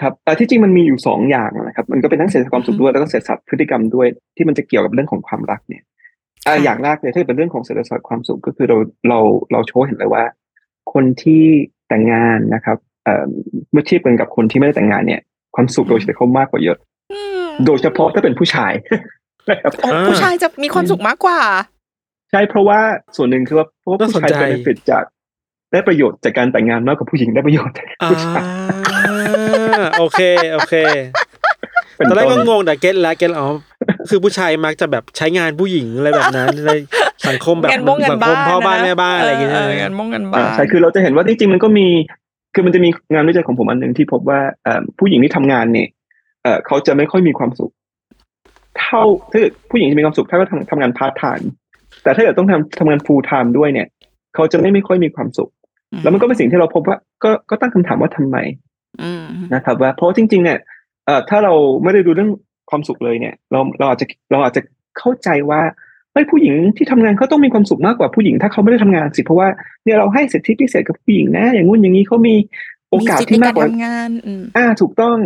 ครับแต่ที่จริงมันมีอยู่สองอย่างนะครับ มันก็เป็นทั้งเศรษฐศาสตร์ความสุขด้วยแล้วก็เศรษฐศาสตร์พฤติกรรมด้วย ที่มันจะเกี่ยวกับเรื่องของความรักเนี่ยอ่าค่ะอย่างแรกเลยถ้าเป็นเรื่องของเศรษฐศาสตร์ความสุขก็คือเราเราเราโชว์เห็นเลยว่า คนที่แต่งงานนะครับเอ่อเมื่อเทียบกันกับคนที่ไม่ได้แต่งงานเนี่ย ความสุขโดยเฉลี่ยเขามากกว่าเยอะอืมโดยเฉพาะถ้าเป็นผู้ชาย นะครับโอ้ผู้ชายจะมีความสุขมากกว่า ใช่เพราะว่าส่วนหนึ่งคือว่าเพราะว่าน่าผู้สนชายใจเป็นฟิตจากได้ประโยชน์จากการแต่งงานมากกว่าผู้หญิงได้ประโยชน์จากอ่าผู้ชายโอเคโอเคเป็นตอนแรกต้ก็นงงแต่เก็ตแล้วเก็ตอ๋อคือผู้ชายมักจะแบบใช้งานผู้หญิงอะไรแบบนั้นในสังคมแบบงานบ้งงานสังคมบ้านพ่อบ้านนะแม่บ้านอะไรอย่างเงี้ยเอองานบ้งงานบ้าอ่านใช่คือเราจะเห็นว่าจริงๆมันก็มี คือมันจะมีงานวิจัยของผมอันหนึ่งที่พบว่าเอ่อผู้หญิงที่ทำงานเนี่ยเอ่อเขาจะไม่ค่อยมีความสุข เท่าถ้าเกิดผู้หญิงจะมีความสุขถ้าเขาทำทำงานพาร์ทไทม์แต่ถ้าเกิดต้องทำทำงาน full-time ด้วยเนี่ย เขาจะไม่ไม่ค่อยมีความสุข แล้วมันก็เป็นสิ่งที่เราพบว่าก็ก็ตั้งคำถามว่าทำไมอืมนะครับว่าเพราะว่าจริง ๆ เนี่ยเอ่อถ้าเราไม่ได้ดูเรื่องความสุขเลยเนี่ย เราเราอาจจะเราอาจจะเข้าใจว่าเฮ้ยผู้หญิงที่ทำงานเขาต้องมีความสุขมากกว่าผู้หญิงถ้าเขาไม่ได้ทำงานสิเพราะว่าเนี่ยเราให้สิทธิพิเศษกับผู้หญิงนะ อย่างงู้นอย่างนี้เขามีโอกาสสิทธิ์ที่ในมากการกว่าทำงานอืมอ่าถูกต้อง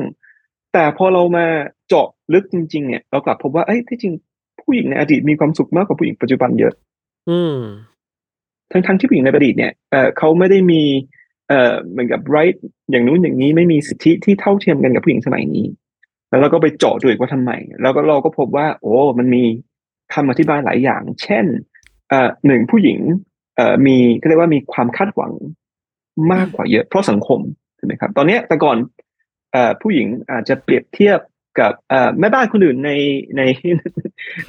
แต่พอเรามา เจาะลึกจริง ๆ เนี่ยเรากลับพบว่าเอ้ยที่จริงผู้หญิงในอดีตมีความสุขมากกว่าผู้หญิงปัจจุบันเยอะ อืม ทั้งทั้งที่ผู้หญิงในอดีตเนี่ยเออเขาไม่ได้มี เอ่อเหมือนกับ right อย่างนู้นอย่างนี้ไม่มีสิทธิที่เท่าเทียมกันกับผู้หญิงสมัยนี้ แล้วเราก็ไปเจาะดูอีกว่าทำไม แล้วก็เราก็พบว่า โอ้ มันมีคำอธิบายหลายอย่าง เช่น เอ่อหนึ่งผู้หญิง เอ่อมีก็เรียกว่ามีความคาดหวังมากกว่าเยอะ เพราะสังคมใช่ไหมครับ ตอนเนี้ยแต่ก่อนเอ่อผู้หญิงอาจจะเปรียบเทียบ กับเอ่อแม่บ้านคนอื่นในใน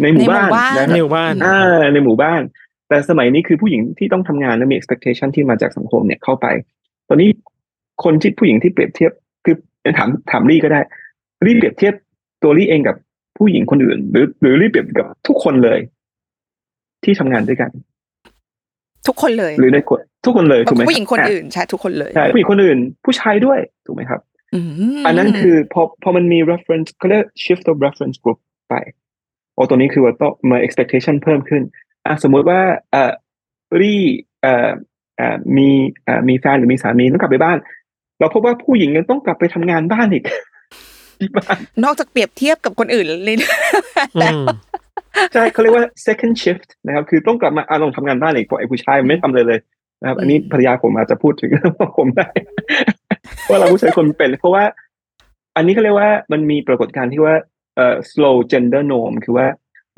ในหมู่บ้านในหมู่บ้านนะคในรับหมู่บ้านอ่าในหมู่บ้าน แต่สมัยนี้คือผู้หญิงที่ต้องทำงานและมี expectation ที่มาจากสังคมเนี่ยเข้าไป ตอนนี้คนที่ผู้หญิงที่เปรียบเทียบคือถามถามลี่ก็ได้ลี่เปรียบเทียบตัวลี่เองกับผู้หญิงคนอื่น หรือ หรือลี่เปรียบกับทุกคนเลย ที่ทำงานด้วยกัน ทุกคนเลย หรือในคนทุกคนเลยถูกไหมผู้หญิงคนะอื่นใช่ทุกคนเลยใช่ผู้หญิงคนอื่น ผู้ชายด้วยถูกไหมครับ อืมอันนั้นคือพอพอมันมี reference เขาเรียก shift of reference group ไปโอ้ตัวนี้คือว่าต้องมา expectation เพิ่มขึ้นอะสมมุติว่าเอ่อรี่เอ่อเอ่อมีเอ่อมีแฟนหรือมีสามีต้องกลับไปบ้าน เราพบว่าผู้หญิงยังต้องกลับไปทำงานบ้านอีกที่บ้านนอกจากเปรียบเทียบกับคนอื่นเลยอืมใช่เขาเรียกว่า second shift นะครับ คือต้องกลับมาอะลองทำงานบ้านอีกเพราะไอ้ผู้ชายมันไม่ทำเลยเลย นะครับ อันนี้ภรรยาผมอาจจะพูดถึงว่าผมได้ว่าเราผู้ชายคนเป็น เพราะว่า อันนี้เขาเรียกว่ามันมีปรากฏการณ์ที่ว่าเอ่อ slow gender norm คือว่า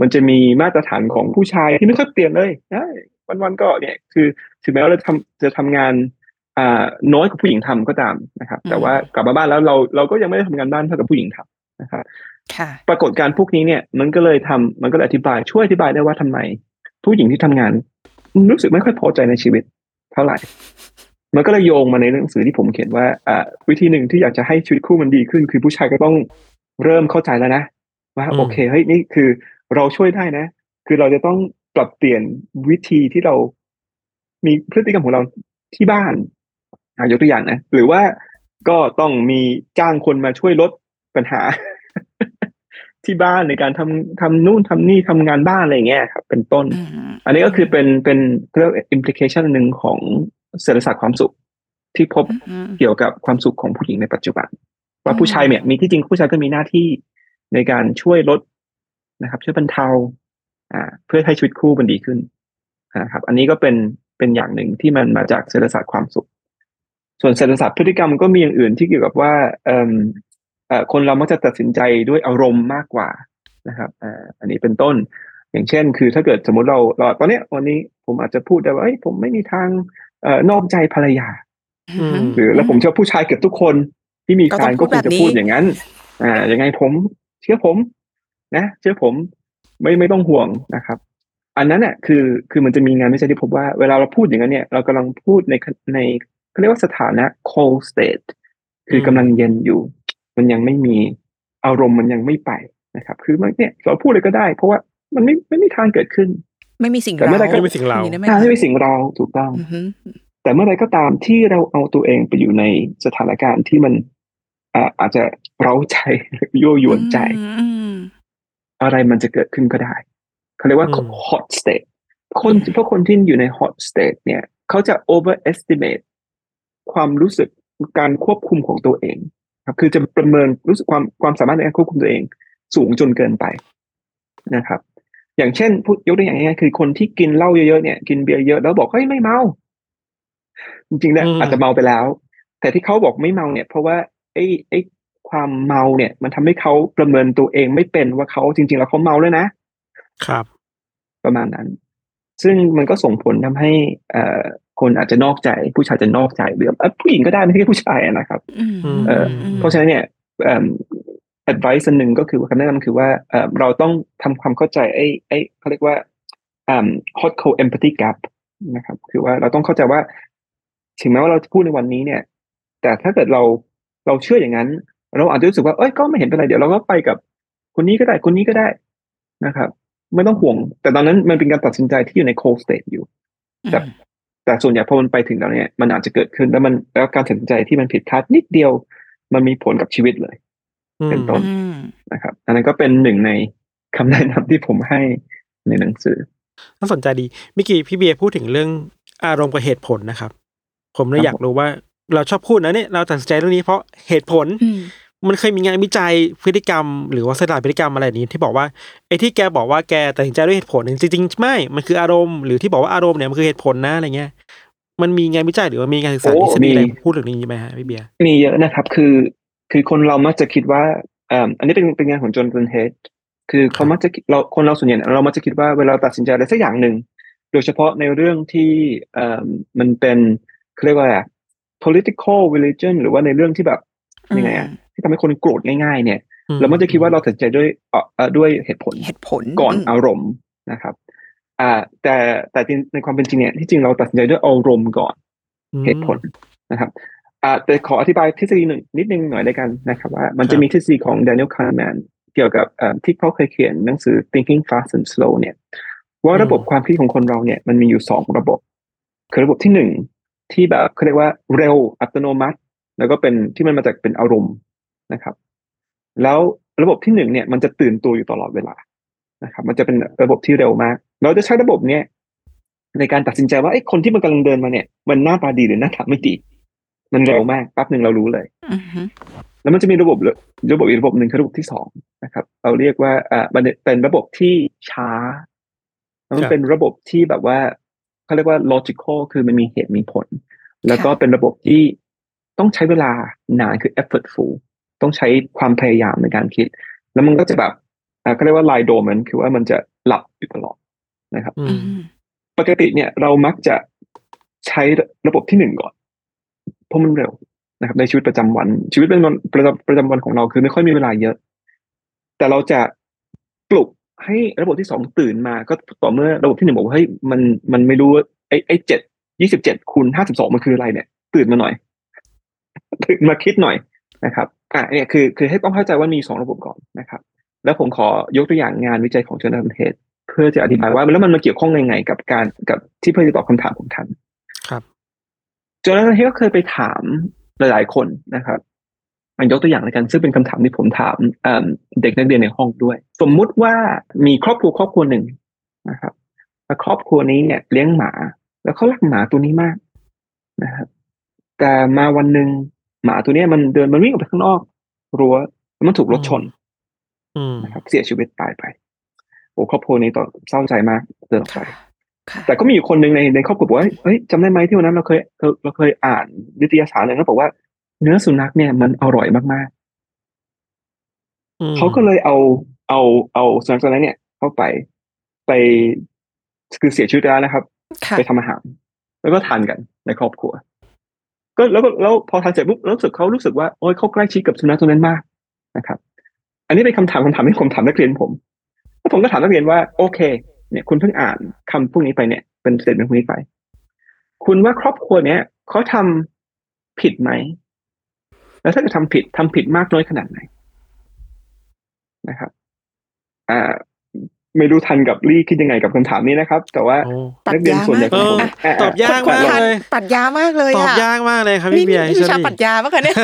มันจะมีมาตรฐานของผู้ชายที่ไม่ค่อยเปลี่ยนเลยนะวันๆก็เนี่ยคือ ถึงแม้ว่าเราทำจะทำงานอ่าน้อยกว่าผู้หญิงทำก็ตามนะครับ แต่ว่ากลับมาบ้านแล้วเราเราก็ยังไม่ได้ทำงานบ้านเท่ากับผู้หญิงทำนะครับค่ะปรากฏการณ์พวกนี้เนี่ยมันก็เลยทำมันก็เลยอธิบายช่วยอธิบายได้ว่าทำไม ผู้หญิงที่ทำงาน รู้สึกไม่ค่อยพอใจในชีวิต เท่าไหร่ มันก็เลยโยงมาในหนังสือที่ผมเขียนว่าอ่าวิธีหนึ่งที่อยากจะให้ชีวิตคู่มันดีขึ้น คือผู้ชายก็ต้องเริ่มเข้าใจแล้วนะว่าอืมโอเคเฮ้ยนี่คือเราช่วยได้นะ คือเราจะต้องปรับเปลี่ยนวิธีที่เรามีพฤติกรรมของเราที่บ้านอ่ายกตัวอย่างนะ หรือว่าก็ต้องมีจ้างคนมาช่วยลดปัญหา ที่บ้านในการทำทำนู่นทำนี่ทำงานบ้านอะไรอย่างเงี้ยครับเป็นต้นอืมอันนี้ก็คือเป็นเป็นเรียกว่า implication หนึ่งของเศรษฐศาสตร์ความสุข ที่พบอืมเกี่ยวกับความสุขของผู้หญิงในปัจจุบัน ว่าผู้ชายเนี่ยมีที่จริงผู้ชายก็มีหน้าที่ในการช่วยลดนะครับ ช่วยบรรเทาอ่าเพื่อให้ชีวิตคู่มันดีขึ้นนะครับ อันนี้ก็เป็นเป็นอย่างหนึ่งที่มันมาจากเศรษฐศาสตร์ความสุข ส่วนเศรษฐศาสตร์พฤติกรรมก็มีอย่างอื่นที่เกี่ยวกับว่าเอ่อเอ่อ คนเรามักจะตัดสินใจด้วยอารมณ์มากกว่านะครับอ่าอันนี้เป็นต้นอย่างเช่น คือถ้าเกิดสมมติเราเราตอนเนี้ยวันนี้ผมอาจจะพูดได้ว่าเอ้ยผมไม่มีทางเอ่อนอกใจภรรยาอืมหรือแล้วผมเชื่อผู้ชายเกือบทุกคนที่มีแฟนก็ก็ต้องพูดแบบนี้คงจะพูดอย่างนั้น อ่ายังไงผมเชื่อผมนะเชื่อผมไม่ไม่ต้องห่วงนะครับ อันนั้นน่ะคือคือมันจะมีงานวิจัยที่พบว่าเวลาเราพูดอย่างนั้นเนี่ย เรากำลังพูดในในเขาเรียกว่าสถานะ cold state คือมกำลังเย็นอยู่ มันยังไม่มีอารมณ์มันยังไม่ไปนะครับ คือมันเนี่ยเราพูดเลยก็ได้ เพราะว่ามันไม่ไม่มีทางเกิดขึ้น ไม่มีสิ่งแต่เมื่อไหร่ก็ไม่มีสิ่งเราอย่ได้ไหมถ้าไม่มีสิ่งเราถูกต้องอือฮึแต่เมื่อไรก็ตามที่เราเอาตัวเองไปอยู่ในสถานการณ์ที่มันอ่าอาจจะเร้าใจหรือยั่วยวนใจอืมอะไรมันจะเกิดขึ้นก็ได้เขาเรียกว่าอืม hot state คนเพราะคนที่อยู่ใน hot state เนี่ย เขาจะ overestimate ความรู้สึกการควบคุมของตัวเอง ครับคือจะประเมินรู้สึกความความสามารถในการควบคุมตัวเอง สูงจนเกินไปนะครับ อย่างเช่นพูดยกตัวอย่างง่ายๆคือคนที่กินเหล้าเยอะๆเนี่ยกินเบียร์เยอะแล้วบอกเฮ้ยไม่เมา จริงๆเนี่ยอืมอาจจะเมาไปแล้ว แต่ที่เขาบอกไม่เมาเนี่ย เพราะว่าไอ้ไอ้ความเมาเนี่ย มันทำให้เขาประเมินตัวเองไม่เป็นว่าเขาจริง ๆ แล้วเขาเมาเลยนะครับ ประมาณนั้น ซึ่งมันก็ส่งผลทำให้ เอ่อ คนอาจจะนอกใจ ผู้ชายจะนอกใจหรือเอ่อผู้หญิงก็ได้ไม่ใช่แค่ผู้ชายอะนะครับอืมอืมเอ่อเพราะฉะนั้นเนี่ยเอ่อ advice อันหนึ่งก็คือว่าคำแนะนำคือว่าเอ่อเราต้องทำความเข้าใจไอ้ไอ้เขาเรียกว่าอ่า hot cold empathy gap นะครับ คือว่าเราต้องเข้าใจว่า ถึงแม้ว่าเราจะพูดในวันนี้เนี่ย แต่ถ้าเกิดเราเราเชื่ออย่างนั้น เราอาจจะรู้สึกว่าเอ้ยก็ไม่เห็นเป็นไรเดี๋ยวเราก็ไปกับคนนี้ก็ได้คนนี้ก็ได้นะครับ ไม่ต้องห่วง แต่ตอนนั้นมันเป็นการตัดสินใจที่อยู่ใน cold state อยู่ แต่ แต่ส่วนใหญ่พอมันไปถึงแล้วเนี่ยมันอาจจะเกิดขึ้นแล้วมันแล้วการตัดสินใจที่มันผิดพลาดนิดเดียว มันมีผลกับชีวิตเลยอืมเป็นต้นอืมนะครับ อันนั้นก็เป็นหนึ่งในคำแนะนำที่ผมให้ในหนังสือน่าสนใจดีเมื่อกี้พี่เบียร์พูดถึงเรื่องอารมณ์กับเหตุผลนะครับ ผมเลยครับอยากรู้ว่าเราชอบพูดนะเนี่ยเราตัดสินใจเรื่องนี้เพราะเหตุผลอื มันเคยมีงานวิจัยพฤติกรรม หรือว่าสลายพฤติกรรมอะไรนี้ ที่บอกว่าไอ้ที่แกบอกว่าแกตัดสินใจด้วยเหตุผลจริงๆไม่ มันคืออารมณ์หรือที่บอกว่าอารมณ์เนี่ยมันคือเหตุผลนะอะไรเงี้ยมันมีงานวิจัยหรือว่ามีงานศึกษาโอ้ทฤษฎีอะไรพูดถึงนี้ไหมฮะพี่เบียร์มีเยอะนะครับ คือคือคนเรามักจะคิดว่าอ่ออันนี้เป็นเป็นงานของจอห์นสันเฮดคือเขามักจะเราคนเราส่วนใหญ่เรามักจะคิดว่าเวลาตัดสินใจอะไรสักอย่างหนึ่งโดยเฉพาะในเรื่องที่อ่มันเป็นเขาเรียกว่าอะไรอะ political religion หรือว่าในเรื่องที่แบบยังไงอะ ที่ทำให้คนโกรธง่ายๆ เนี่ย เรามักจะคิดว่าเราตัดสินใจด้วยเอ่อเอ่อด้วยเหตุผลเหตุผลก่อนอารมณ์นะครับ อ่า แต่แต่ในความเป็นจริงเนี่ยที่จริงเราตัดสินใจด้วยอารมณ์ก่อนเหตุผลนะครับอ่าแต่ขออธิบายทฤษฎีหนึ่งนิดนึงหน่อยได้กันนะครับว่ามันจะมีทฤษฎีของ Daniel Kahneman เกี่ยวกับอ่าที่เขาเคยเขียนหนังสือ Thinking Fast and Slow เนี่ย ว่าระบบความคิดของคนเราเนี่ยมันมีอยู่สองระบบ คือระบบที่หนึ่งที่แบบเขาเรียกว่าเร็วอัตโนมัติ แล้วก็เป็นที่มันมาจากเป็นอารมณ์ นะครับ แล้วระบบที่หนึ่งเนี่ยมันจะตื่นตัวอยู่ตลอดเวลานะครับ มันจะเป็นระบบที่เร็วมาก เราจะใช้ระบบเนี้ยในการตัดสินใจว่าไอ้คนที่มันกำลังเดินมาเนี่ย มันหน้าตาดีหรือหน้าตาไม่ดี มันเร็วมากแป๊บหนึ่งเรารู้เลยอือฮึแล้วมันจะมีระบบระบบอีกระบบหนึ่งคือระบบที่สองนะครับ เราเรียกว่าอ่ามันเป็นระบบที่ช้าแล้วมันเป็นระบบที่แบบว่าเขาเรียกว่า logical คือมันมีเหตุมีผล แล้วก็เป็นระบบที่ต้องใช้เวลานานคือ effortful ต้องใช้ความพยายามในการคิด แล้วมันก็จะแบบอ่าเขาเรียกว่า lie dormant คือว่ามันจะหลับอยู่ตลอดนะครับอือืมมปกติเนี่ยเรามักจะใช้ระบบที่หนึ่งก่อนเพราะมันเร็วนะครับ ในชีวิตประจำวัน ชีวิตประจำประจำประจำวันของเราคือไม่ค่อยมีเวลาเยอะ แต่เราจะปลุกให้ระบบที่สองตื่นมา ก็ต่อเมื่อระบบที่หนึ่งบอกว่าเฮ้ยมันมันไม่รู้ว่าไอ้ไอ้เจ็ดยี่สิบเจ็ดคูณห้าสิบสองมันคืออะไรเนี่ย ตื่นมาหน่อย ตื่นมาคิดหน่อย นะครับอะเนี่ยคือคือให้ต้องเข้าใจว่ามีสองระบบก่อนนะครับ แล้วผมขอยกตัวอย่างงานวิจัยของจอร์แดนเทสเพื่อจะอธิบายว่าแล้วมันมาเกี่ยวข้องยังไงกับการกับที่เพื่อจะตอบคำถามของทันครับจอร์แดนเทสก็เคยไปถามหลาย ๆ คนนะครับอันยกตัวอย่างเลยกัน ซึ่งเป็นคำถามที่ผมถามเอิ่มเด็กนักเรียนในห้องด้วย สมมุติว่ามีครอบครัวครอบครัวหนึ่งนะครับแล้วครอบครัวนี้เนี่ยเลี้ยงหมา แล้วเขารักหมาตัวนี้มากนะครับ แต่มาวันหนึ่ง หมาตัวเนี้ยมันเดินมันวิ่งออกไปข้างนอกรั้วแล้วมันถูกรถชนอืมนะครับเสียชีวิตตายไปโอ้ครอบครัวนี้ตอนเศร้าใจมากเดินออกไปค่ะค่ะแต่ก็มีอยู่คนหนึ่งในในครอบครัวบอกว่าเฮ้ยจำได้ไหมที่วันนั้นเราเคยเราเราเคยอ่านวิทยาศาสตร์เลยแล้วบอกว่าเนื้อสุนัขเนี่ยมันอร่อยมากอืมๆเขาก็เลยเอาเอาเอาสุนัขตัวนั้นเนี่ย เข้าไปไปคือเสียชีวิตแล้วนะครับค่ะไปทำอาหาร แล้วก็ทานกันในครอบครัว ก็แล้วก็แล้วพอทานเสร็จปุ๊บรู้สึกเขารู้สึกว่าโอ้ยเขาใกล้ชิดกับสุนัขตัวนั้นมากนะครับ อันนี้เป็นคำถามคำถามที่ผมถามนักเรียนผมแล้วผมก็ถามนักเรียนว่า โอเค เนี่ย คุณเพิ่งอ่านคำพวกนี้ไปเนี่ย เป็นเสร็จเป็นพวกนี้ไป คุณว่าครอบครัวเนี้ยเขาทำผิดไหม แล้วถ้าเกิดทำผิดทำผิดมากน้อยขนาดไหนนะครับ อ่า ไม่รู้ทันกับลี่คิดยังไงกับคำถามนี้นะครับ แต่ว่าโอ้ปัดนักเรียนยาส่วนใหญ่มากของผมเอออะตอบยากขอมากขอเลยปัดยามากเลยตอบอะยากมากเลยครับนี่พี่เบียร์นี่เชวิอชารี่ปัดยาปะคะเนี่ย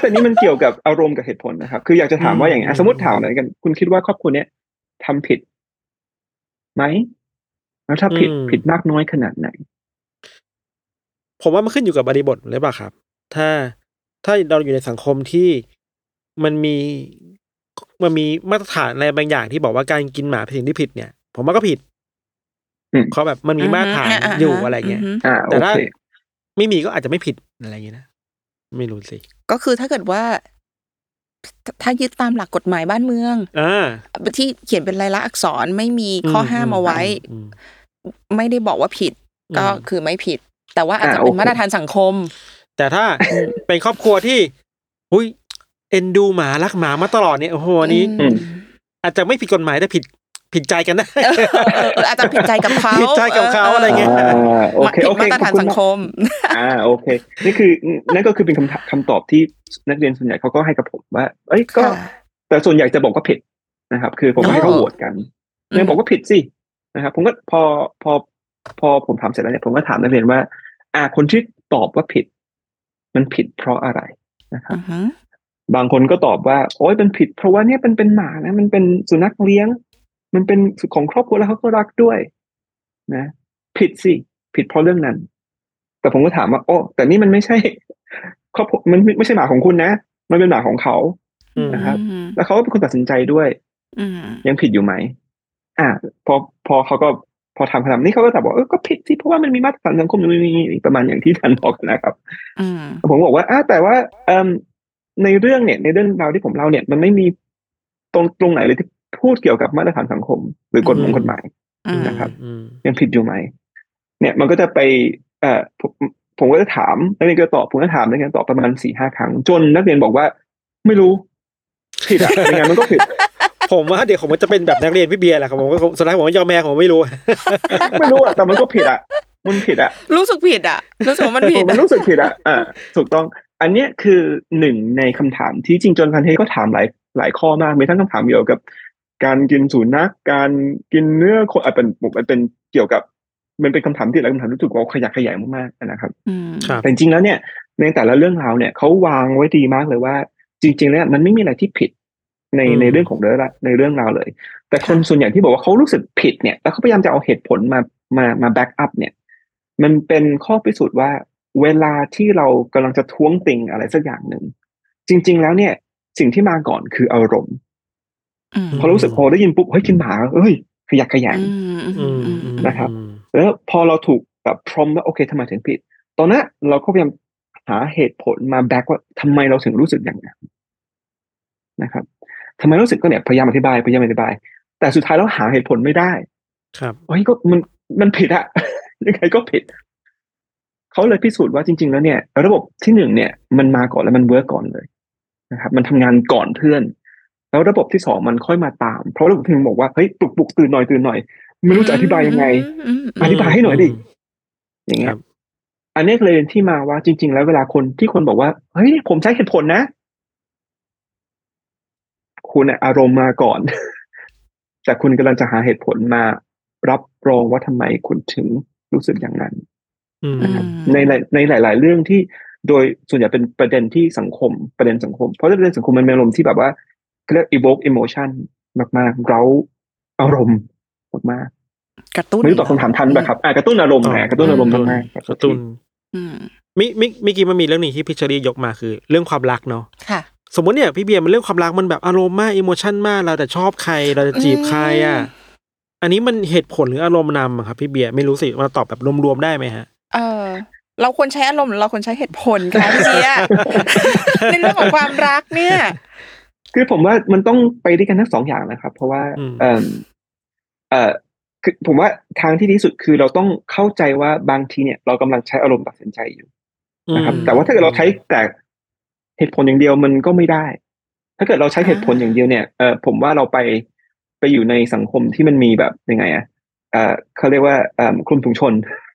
แต่นี้มันเกี่ยวกับอารมณ์กับเหตุผลนะครับ คืออยากจะถามว่าอย่างนี้อะสมมติถามหน่อยกัน คุณคิดว่าครอบครัวเนี้ยทำผิดไหมแล้วถ้าผิดผิดมากน้อยขนาดไหน ผมว่ามันขึ้นอยู่กับบริบทเลยเปล่าครับ ถ้าถ้าเราอยู่ในสังคมที่มันมี มันมีมาตรฐานอะไรบางอย่างที่บอกว่าการกินหมาเป็นสิ่งที่ผิดเนี่ย ผมว่าก็ผิดอืมเขาแบบมันมีมาตรฐานอือฮึอยู่อะไรเงี้ยอือฮึอ่าแต่โอถ้าเคไม่มีก็อาจจะไม่ผิดอะไรอย่างเงี้ยนะไม่รู้สิก็คือถ้าเกิดว่าถ้าถ้ายึดตามหลักกฎหมายบ้านเมืองอ่าที่เขียนเป็นลายลักษณ์อักษรไม่มีข้อห้ามเอาไว้อืมไม่ได้บอกว่าผิด ก็อืมคือไม่ผิด แต่ว่าอาจจะอ่าเป็นโอเคมาตรฐานสังคม แต่ถ้าเป็นครอบครัวที่หุย เอ็นดูหมารักหมามาตลอดเนี่ยโอ้โหอันนี้อืมอาจจะไม่ผิดกฎหมายแต่ผิดผิดใจกันได้เออเออเอออาจจะผิดใจกับเขาผิดใจกับเขาอะไรเงี้ยอ่าโอเคผิดโอเคมาตรฐานขอบคุณสังคม อ่าโอเค นี่คือนั่นก็คือเป็นคำถามคำตอบที่นักเรียนส่วนใหญ่เขาก็ให้กับผมว่า เอ้ยก็ค่ะแต่ส่วนใหญ่จะบอกว่าผิดนะครับ คือผมให้เขาอ๋อโหวตกันเนี่ยบอกว่าผิดสินะครับ ผมก็พอพอพอผมถามเสร็จแล้วเนี่ยผมก็ถามนักเรียนว่า อ่าคนที่ตอบว่าผิด มันผิดเพราะอะไรนะครับอือฮึ บางคนก็ตอบว่า โอ้ยเป็นผิด เพราะว่าเนี่ยเป็นเป็นหมานะ มันเป็นสุนัขเลี้ยง มันเป็นของครอบครัวแล้วเขาก็รักด้วย นะ ผิดสิ ผิดเพราะเรื่องนั้น แต่ผมก็ถามว่า โอ้แต่นี่มันไม่ใช่ครอบครัวมันไม่ไม่ใช่หมาของคุณนะ มันเป็นหมาของเขาอืมนะครับอืมแล้วเขาก็เป็นคนตัดสินใจด้วยอืมยังผิดอยู่ไหมอ่าพอพอเขาก็พอทำคำถามนี้เขาก็ตอบบอกเออก็ผิดสิเพราะว่ามันมีมาตรฐานสังคมมันมีประมาณอย่างที่ท่านบอกนะครับอืมผมบอกว่าอ่าแต่ว่าเอ่ม ในเรื่องเนี่ยในเรื่องราวที่ผมเล่าเนี่ย มันไม่มีตรงตรงไหนเลยที่พูดเกี่ยวกับมาตรฐานสังคม หรือกฎหมายกฎหมายอืมนะครับอืมยังผิดอยู่ไหมเนี่ยมันก็จะไปเอ่อผมผมก็จะถามนักเรียนก็ตอบผมก็ถามนักเรียนตอบประมาณสี่ห้าครั้ง จนนักเรียนบอกว่า ไม่รู้ผิดอะยังไงมันก็ผิด ผมว่าเดี๋ยวผมมันจะเป็นแบบนักเรียนพี่เบียร์แหละครับผมก็สุดท้ายผมก็ยอมแม่ผมไม่รู้ ไม่รู้อะแต่มันก็ผิดอะมันผิดอะรู้สึกผิดอะรู้สึกว่ามันผิดมัอะนรู้สึกผิดอะอ่าถูกต้อง อันเนี้ยคือหนึ่งในคำถามที่จริงจนพันเทก็ถามหลายหลายข้อมากมีทั้งคำถามเกี่ยวกับ การกินสุนัขการกินเนื้อคนอะเป็นมันเป็นเกี่ยวกับ มันเป็นคำถามที่หลายคำถามรู้สึกว่าขยักขยายมากๆนะครับอืมครับแต่จริงๆแล้วเนี่ยในแต่ละเรื่องราวเนี่ยเขาวางไว้ดีมากเลยว่า จริง ๆ แล้วมันไม่มีอะไรที่ผิดในอืมในเรื่องของเรื่องละในเรื่องราวเลย แต่คนส่วนใหญ่ที่บอกว่าเขารู้สึกผิดเนี่ย แล้วเขาพยายามจะเอาเหตุผลมามามาแบ็กอัพเนี่ย มันเป็นข้อพิสูจน์ว่า เวลาที่เรากำลังจะท้วงติงอะไรสักอย่างหนึ่งจริง ๆ แล้วเนี่ย สิ่งที่มาก่อนคืออารมณ์อืมพอรู้สึกพอได้ยินปุ๊บเฮ้ยกินหมาเอ้ยขยักขยงอืมอืมอือืมมอือืมมนะครับ แล้วพอเราถูกแบบพรอมว่าโอเคทำไมถึงผิด ตอนนั้นเราก็พยายามหาเหตุผลมาแบ็กว่าทำไมเราถึงรู้สึกอย่างนั้นนะครับทำไมรู้สึกก็เนี่ยพยายามอธิบายพยายามอธิบาย แต่สุดท้ายแล้วหาเหตุผลไม่ได้ ครับเฮ้ยก็มันมันผิดอะยังไงก็ผิด เขาเลยพิสูจน์ว่าจริง ๆ แล้วเนี่ย ระบบที่หนึ่งเนี่ยมันมาก่อนแล้วมันเวิร์กก่อนเลยนะครับ มันทำงานก่อนเพื่อน แล้วระบบที่สองมันค่อยมาตาม เพราะระบบที่หนึ่งบอกว่าเฮ้ยปลุกปลุกตื่นหน่อยตื่นหน่อยไม่รู้จะอธิบายยังไงอืมอธิบายให้หน่อยดิอย่างเงี้ครัยบอันนี้เลยที่มาว่าจริง ๆ แล้วเวลาคนที่คนบอกว่าเฮ้ยผมใช้เหตุผลนะ คุณน่ะอารมณ์มาก่อน แต่คุณกำลังจะหาเหตุผลมารับรองว่าทำไมคุณถึงรู้สึกอย่างนั้นอืมนะครับ ในหลายในหลาย ๆ เรื่องที่โดยส่วนใหญ่เป็นประเด็นที่สังคมประเด็นสังคม เพราะประเด็นสังคมมันเป็นอารมณ์ที่แบบว่าเขาเรียก evoke emotion มากๆ เร้าอารมณ์มากกระตุ้ๆนไม่รู้ตอบคำถามทันแบบครับอะกระตุ้นอารมณ์อ๋อแหมกระตุ้นอารมณ์มากๆครับกระตุ้นอืมมิมิเมื่อกี้มันมีเรื่องหนี้ที่พิชเชอรี่ยกมาคือ เรื่องความรักเนาะค่ะ สมมติเนี่ยพี่เบียร์มันเรื่องความรักมันแบบอารมณ์มากอิโมชันมากเราแต่ชอบใครเราจะจีบใครอะอืมอันนี้มันเหตุผลหรืออารมณ์นำอะครับพี่เบียร์ไม่รู้สิมาตอบแบบรวมๆได้ไหมฮะ เออ เราควรใช้อารมณ์หรือเราควรใช้เหตุผลคะพี่เบียร์ในเรื่องของความรักเนี่ย คือผมว่ามันต้องไปด้วยกันทั้งสองอย่างนะครับ เพราะว่าอืมเอ่อเอ่อคือผมว่าทางที่ดีที่สุดคือเราต้องเข้าใจว่าบางทีเนี่ยเรากำลังใช้อารมณ์ตัดสินใจอยู่นะครับอืมแต่ว่าถ้าเกิดเราใช้แต่เหตุผลอย่างเดียวมันก็ไม่ได้ ถ้าเกิดเราใช้เหตุผลอย่างเดียวเนี่ยเออผมว่าเราไปไปอยู่ในสังคมที่มันมีแบบยังไงอะเออเขาเรียกว่าเอ่อคลุมถุงชนอืม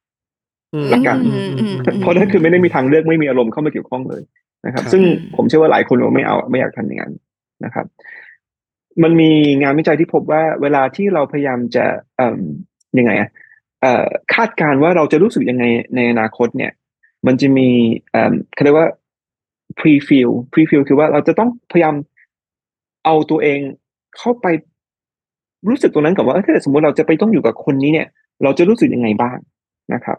หลักการอืมอืมเพราะนั่นคือไม่ได้มีทางเลือกไม่มีอารมณ์เข้ามาเกี่ยวข้องเลยนะครับครับซึ่งผมเชื่อว่าหลายคนเราไม่เอาไม่อยากทำอย่างนั้นนะครับ มันมีงานวิจัยที่พบว่าเวลาที่เราพยายามจะเอ่อยังไงอะเอ่อคาดการณ์ว่าเราจะรู้สึกยังไงในอนาคตเนี่ย มันจะมีเอ่อเขาเรียกว่า pre feel pre feel คือว่าเราจะต้องพยายามเอาตัวเองเข้าไปรู้สึกตรงนั้นก่อนว่าเอ้ยถ้าเกิดสมมติเราจะไปต้องอยู่กับคนนี้เนี่ย เราจะรู้สึกยังไงบ้างนะครับ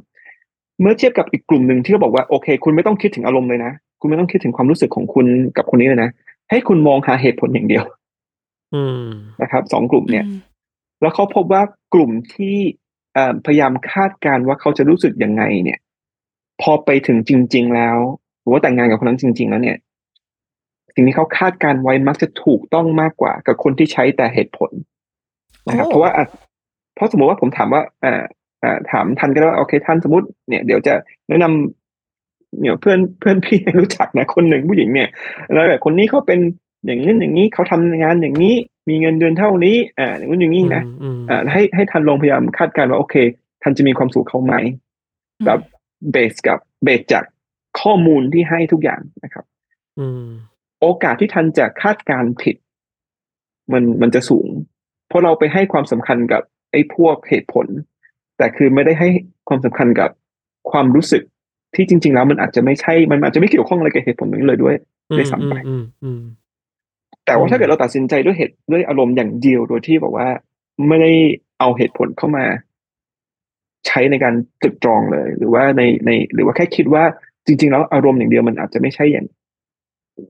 เมื่อเทียบกับอีกกลุ่มหนึ่งที่เขาบอกว่าโอเค คุณไม่ต้องคิดถึงอารมณ์เลยนะ คุณไม่ต้องคิดถึงความรู้สึกของคุณกับคนนี้เลยนะ ให้คุณมองหาเหตุผลอย่างเดียวอืมนะครับสองกลุ่มเนี่ย แล้วเขาพบว่ากลุ่มที่เอ่อพยายามคาดการณ์ว่าเขาจะรู้สึกยังไง เนี่ย พอไปถึงจริง ๆ แล้ว หรือว่าแต่งงานกับคนนั้นจริง ๆ แล้วเนี่ยสิ่งที่เขาคาดการณ์ไว้มักจะถูกต้องมากกว่า กับคนที่ใช้แต่เหตุผลนะครับโอ้เพราะว่าอะเพราะสมมติว่าผมถามว่าอ่าอ่า ถามทันก็ได้ว่าโอเคท่านสมมติเนี่ยเดี๋ยวจะแนะนำเนี่ยเพื่อนเพื่อนพี่ให้รู้จักนะคนหนึ่งผู้หญิงเนี่ยแล้วแบบคนนี้เขาเป็นอย่างนี้อย่างนี้เขาทำงานอย่างนี้มีเงินเดือนเท่านี้อ่าอย่างนู้นอย่างนี้นะอืมอ่าให้ให้ทันลองพยายามคาดการณ์ว่าโอเคทันจะมีความสุขเขาไหมแบบเบสกับเบสจากข้อมูลที่ให้ทุกอย่างนะครับอืมโอกาสที่ทันจะคาดการณ์ผิด มันมันจะสูง เพราะเราไปให้ความสำคัญกับไอ้พวกเหตุผล แต่คือไม่ได้ให้ความสำคัญกับความรู้สึกที่จริง ๆ แล้วมันอาจจะไม่ใช่ มันอาจจะไม่เกี่ยวข้องอะไรกับเหตุผลนั้นเลยด้วยด้วยซ้ำไปอืมอืมแต่ว่าอืมถ้าเกิดเราตัดสินใจด้วยเหตุด้วยอารมณ์อย่างเดียวโดยที่บอกว่าไม่ได้เอาเหตุผลเข้ามา ใช้ในการตรึกตรองเลย หรือว่าในใน หรือว่าแค่คิดว่าจริง ๆ แล้วอารมณ์อย่างเดียวมันอาจจะไม่ใช่อย่าง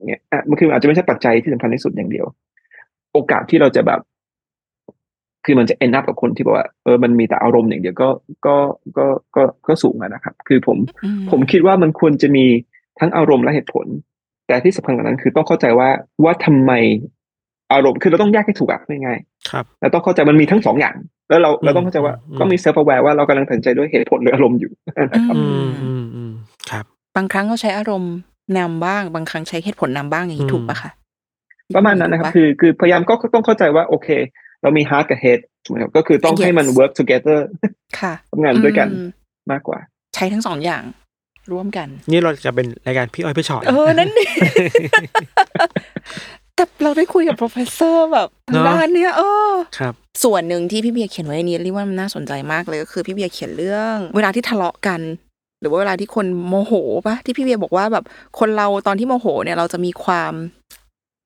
เงี้ยอะมันคืออาจจะไม่ใช่ปัจจัยที่สำคัญที่สุดอย่างเดียว โอกาสที่เราจะแบบ คือมันจะ end up กับคนที่บอกว่าเออมันมีแต่อารมณ์อย่างเดียวก็ก็ก็ก็ก็สูงอะนะครับ คือผมอืผมคิดว่ามันควรจะมีทั้งอารมณ์และเหตุผล แต่ที่สำคัญกว่านั้นคือต้องเข้าใจว่าว่าทำไมอารมณ์คือเราต้องแยกให้ถูกอะง่ายครับๆเราต้องเข้าใจมันมีทั้งสองอย่าง แล้วเราอืมเราต้องเข้าใจว่าอืมต้องมีเซลฟ์แวร์ว่าเรากำลังตัดสินใจด้วยเหตุผลหรืออารมณ์อยู่นะครับอืมอืมอืมครับ บางครั้งก็ใช้อารมณ์นำบ้าง บางครั้งใช้เหตุผลนำบ้างอย่างนี้อืมถูกปะคะประมาณนั้นนะครับถูกปคือคือพยายามก็ก็ต้องเข้าใจว่าโอเค เรามี heart กับ head ถูกไหมครับก็คือต้องให้มัน Yes work together ค่ะทำงานด้วยกันอืมมากกว่า ใช้ทั้งสองอย่างร่วมกัน นี่เราจะเป็นรายการพี่อ้อยพี่ชอตเออ นั่นดิแต่เราได้คุยกับ professor แบบทางด้านเนี้ยเออครับ ส่วนหนึ่งที่พี่เบียร์เขียนไว้ในนี้เรียกว่ามันน่าสนใจมากเลยก็คือพี่เบียร์เขียนเรื่อง เวลาที่ทะเลาะกัน หรือว่าเวลาที่คนโมโหปะที่พี่เบียร์บอกว่าแบบคนเราตอนที่โมโหเนี่ยเราจะมีความ